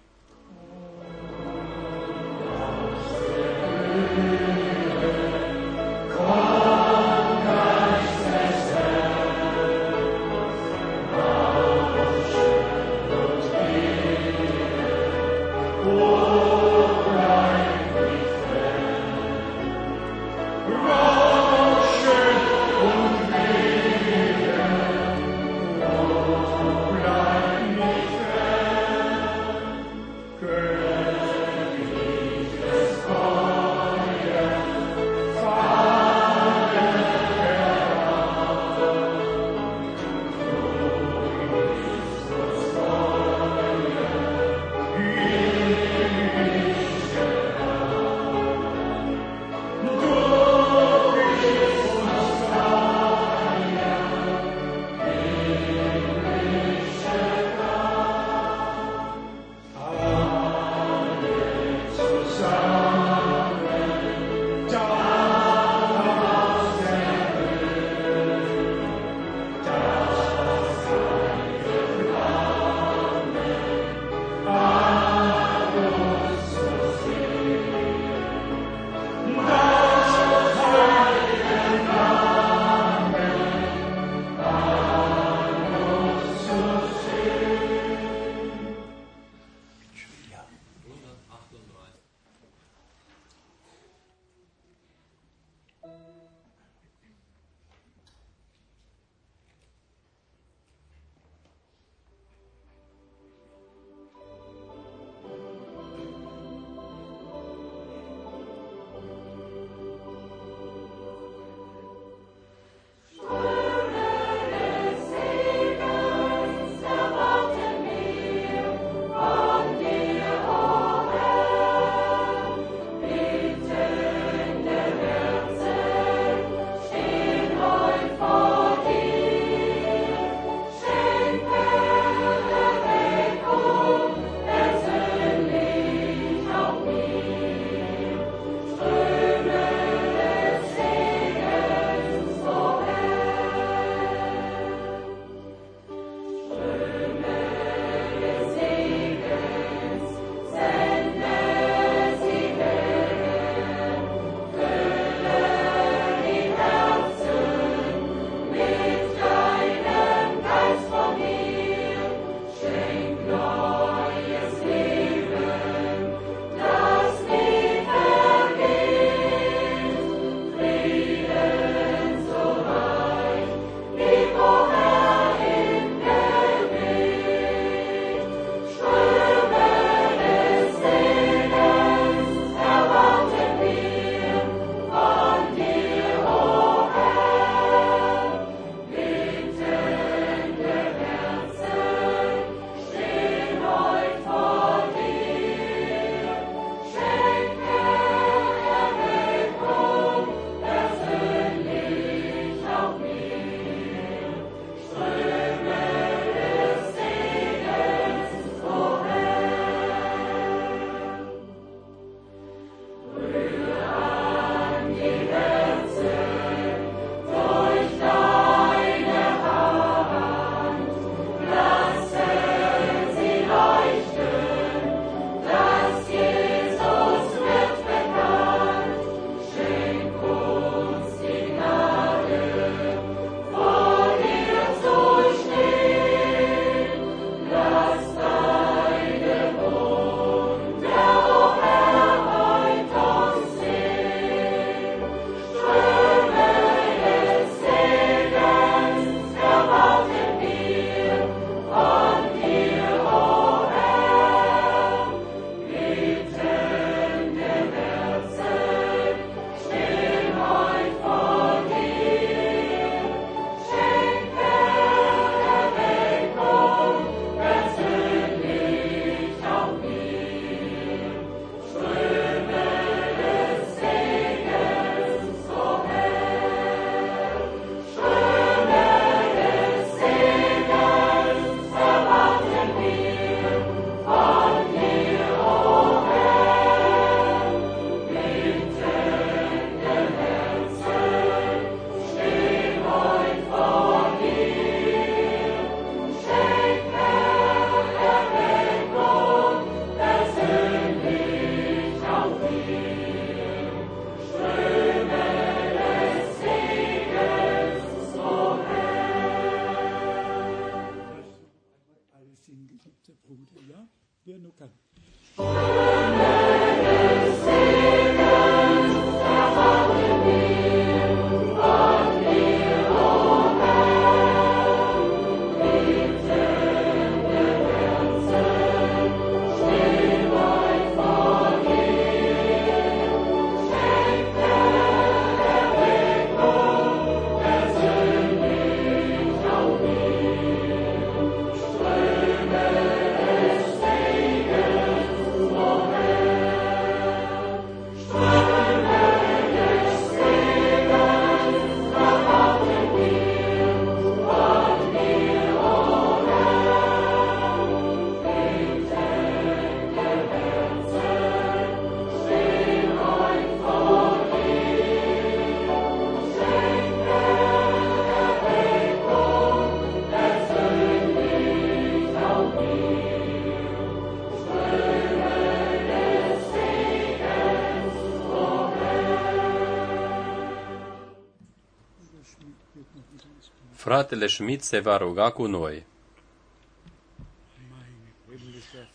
Fratele Schmidt se va ruga cu noi.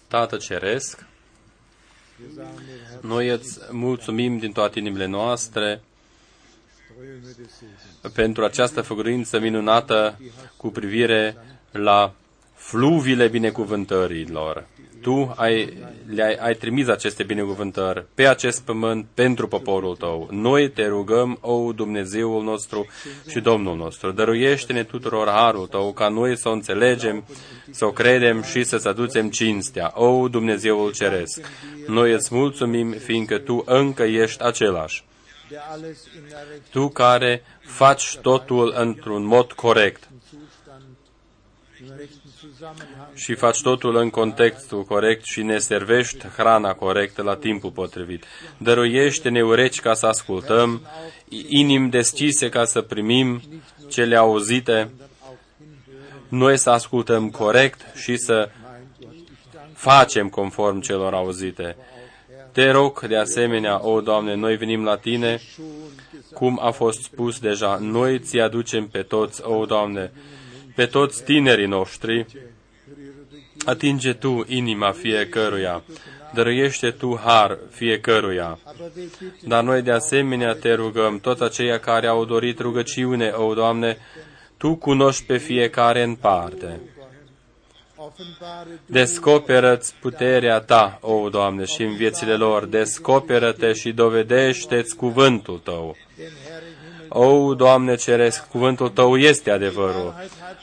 Tată Ceresc, noi îți mulțumim din toate inimile noastre pentru această făgăduință minunată cu privire la fluvile binecuvântărilor. Tu ai, le-ai ai trimis aceste binecuvântări pe acest pământ pentru poporul tău. Noi te rugăm, o Dumnezeul nostru și Domnul nostru, dăruiește-ne tuturor harul tău ca noi să o înțelegem, să o credem și să-ți aducem cinstea. O Dumnezeul Ceresc, noi îți mulțumim fiindcă tu încă ești același. Tu care faci totul într-un mod corect și faci totul în contextul corect și ne servești hrana corectă la timpul potrivit. Dăruiește-ne urechi ca să ascultăm, inimi deschise ca să primim cele auzite, noi să ascultăm corect și să facem conform celor auzite. Te rog, de asemenea, o Doamne, noi venim la Tine, cum a fost spus deja, noi ți aducem pe toți, o Doamne, pe toți tinerii noștri, atinge Tu inima fiecăruia, dăruiește Tu har fiecăruia. Dar noi de asemenea te rugăm, toți aceia care au dorit rugăciune, o Doamne, Tu cunoști pe fiecare în parte. Descoperă-ți puterea Ta, o Doamne, și în viețile lor. Descoperă-te și dovedește-ți cuvântul Tău. O, Doamne Ceresc, cuvântul Tău este adevărul.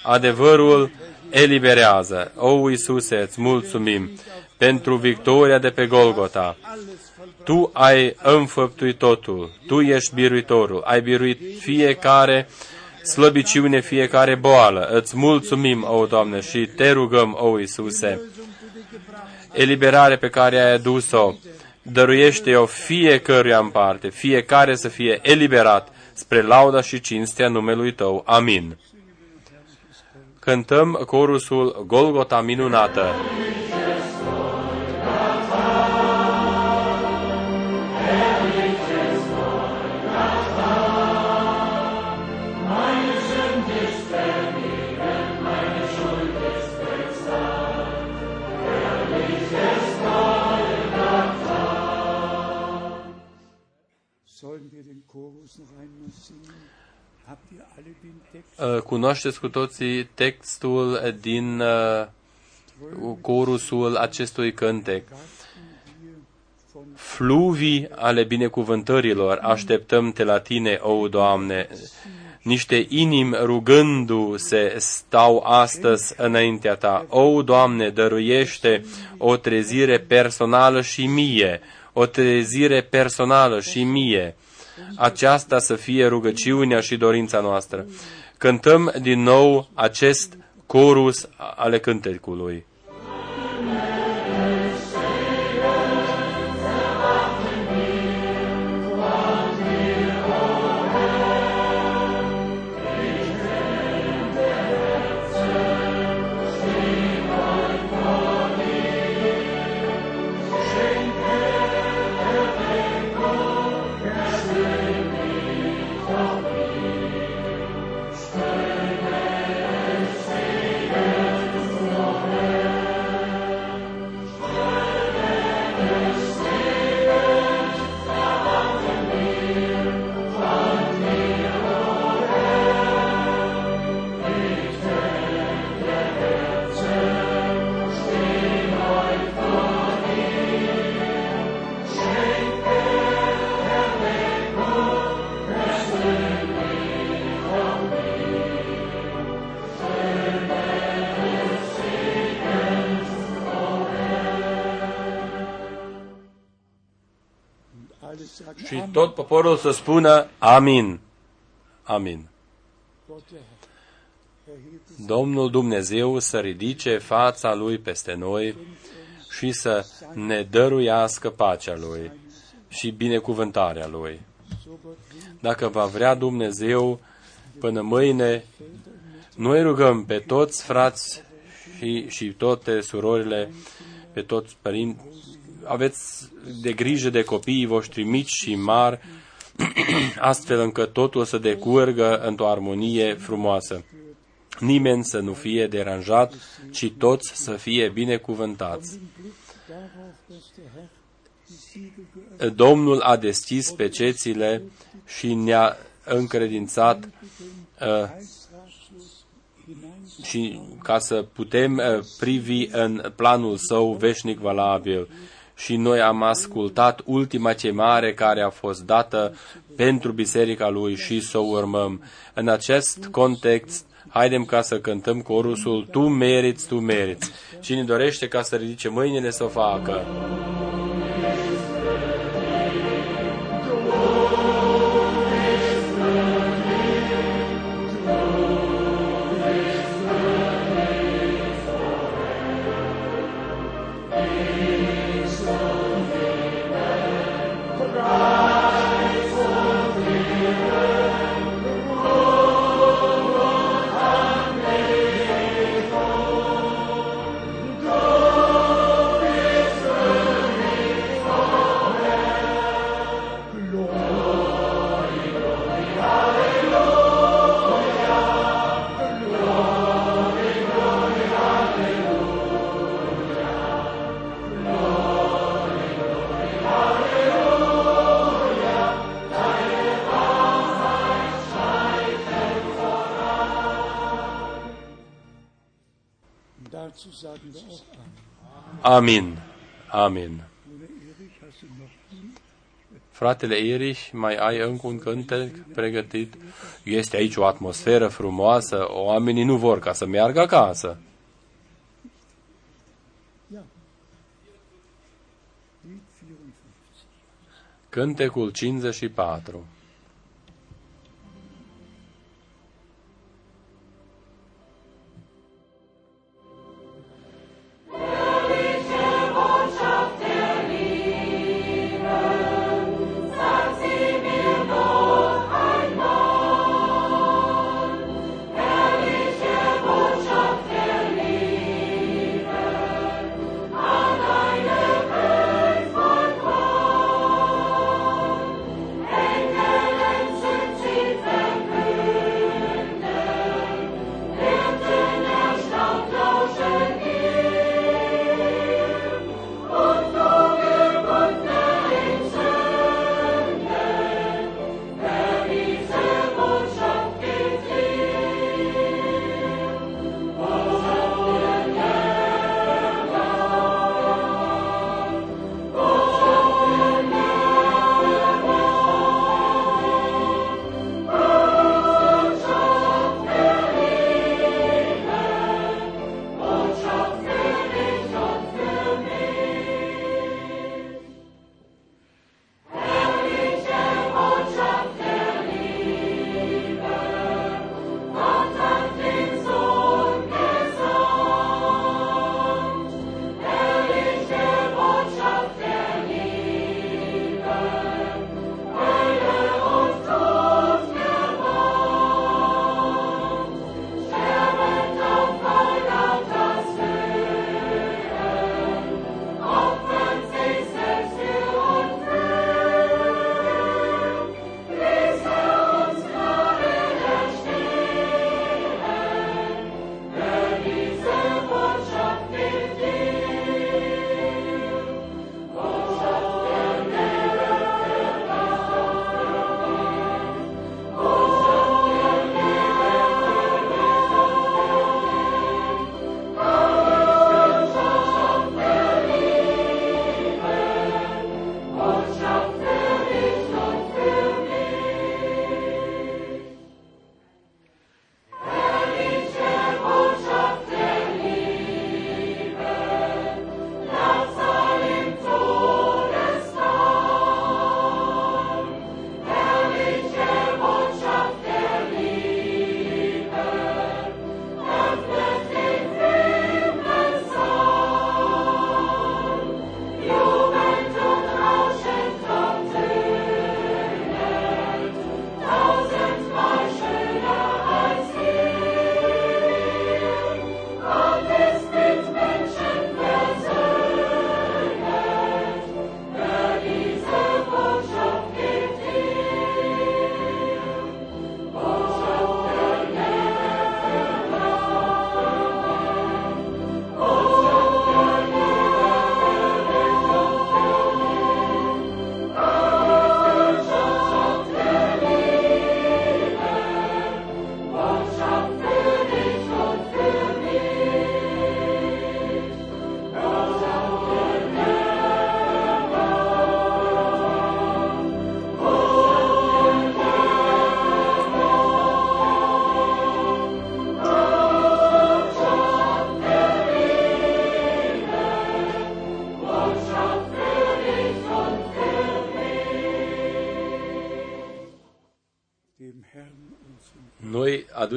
Adevărul eliberează. O, Iisuse, îți mulțumim pentru victoria de pe Golgota. Tu ai înfăptuit totul. Tu ești biruitorul. Ai biruit fiecare slăbiciune, fiecare boală. Îți mulțumim, o Doamne, și te rugăm, o Iisuse. Eliberare pe care ai adus-o, dăruiește-o fiecăruia în parte, fiecare să fie eliberat spre lauda și cinstea numelui Tău. Amin. Cântăm corusul Golgota minunată. Uh, cunoașteți cu toții textul din uh, corusul acestui cântec. Fluvii ale binecuvântărilor așteptăm-te la tine, o Doamne. Niște inimi rugându-se stau astăzi înaintea ta. O, Doamne, dăruiește o trezire personală și mie, o trezire personală și mie. Aceasta să fie rugăciunea și dorința noastră cântăm din nou acest corus ale cântecului. Poporul să spună Amin. Amin. Domnul Dumnezeu să ridice fața Lui peste noi și să ne dăruiască pacea Lui și binecuvântarea Lui. Dacă va vrea Dumnezeu, până mâine, noi rugăm pe toți frați și, și toate surorile, pe toți părinți, aveți de grijă de copiii voștri mici și mari, astfel încât totul să decurgă într-o armonie frumoasă. nimeni să nu fie deranjat, ci toți să fie binecuvântați. Im Blick darauf, dass der Herr die Siegel geöffnet Domnul a deschis pecețile și ne-a încredințat uh, Heilsratschluss hinein și ca să putem uh, privi în planul său veșnic valabil. Și noi am ascultat ultima chemare care a fost dată pentru biserica lui și să o urmăm. În acest context, haidem ca să cântăm corusul Tu meriți, Tu meriți. Cine dorește ca să ridice mâinile să o facă. Amin. Amin. Bruder Erich, hast du noch einen? Fratele Erich, mai ai încă un cântec pregătit? Este aici o atmosferă frumoasă, oamenii nu vor ca să meargă acasă. Ja. Lied 54. Cântecul 54.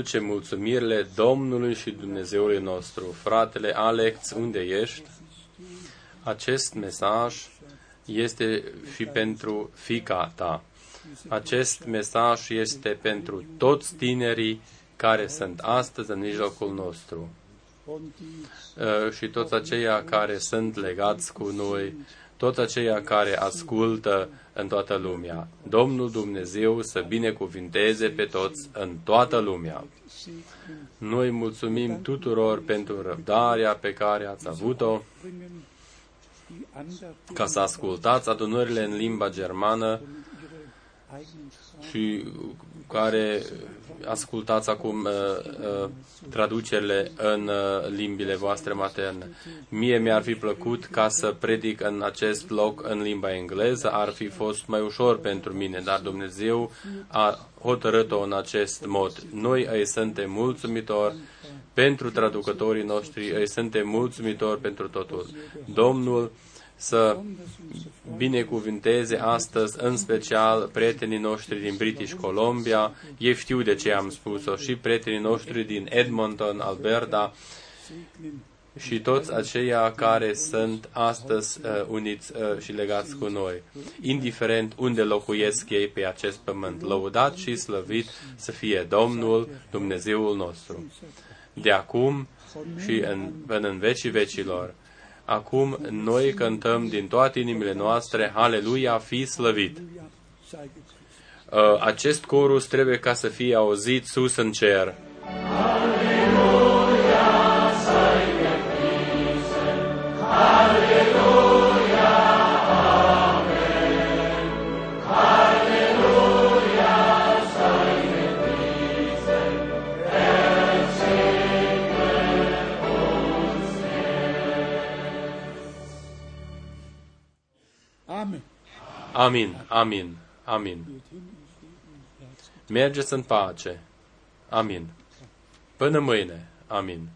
Noi aducem mulțumirile Domnului și Dumnezeului nostru. Fratele Alex, unde ești? Acest mesaj este și pentru fica ta. Acest mesaj este pentru toți tinerii care sunt astăzi în mijlocul nostru und die Uh, și toți aceia care sunt legați cu noi, toți aceia care ascultă în toată lumea. Domnul Dumnezeu să binecuvinteze pe toți în toată lumea. segnen, Noi mulțumim tuturor pentru răbdarea pe care ați avut-o bringen die Andacht ca să ascultați adunările în limba germană und ihre eigenen Sprachen și care ascultați acum uh, uh, traducerile în uh, limbile voastre materne. Mie mi-ar fi plăcut ca să predic în acest loc în limba engleză, ar fi fost mai ușor pentru mine, dar Dumnezeu a hotărât-o în acest mod. Noi îi suntem mulțumitori pentru traducătorii noștri, îi suntem mulțumitori pentru totul. Domnul să binecuvinteze astăzi, în special, prietenii noștri din British Columbia. Ei știu de ce am spus-o și prietenii noștri din Edmonton, Alberta segnen, și toți aceia care sunt astăzi uh, uniți uh, și legați cu noi, indiferent unde locuiesc ei pe acest pământ. Lăudat și slăvit să fie Domnul, Dumnezeul nostru, de acum și în, până în vecii vecilor. Acum noi cântăm din toate inimile noastre, Aleluia, fi slăvit. Halleluja sei gegrüßt. Uh, Acest corus trebuie ca să fie auzit sus în cer. Amen. Amin, amin, amin. Geht hin in Frieden und Herz. Mergeți în pace. Amin. Până mâine. Amin.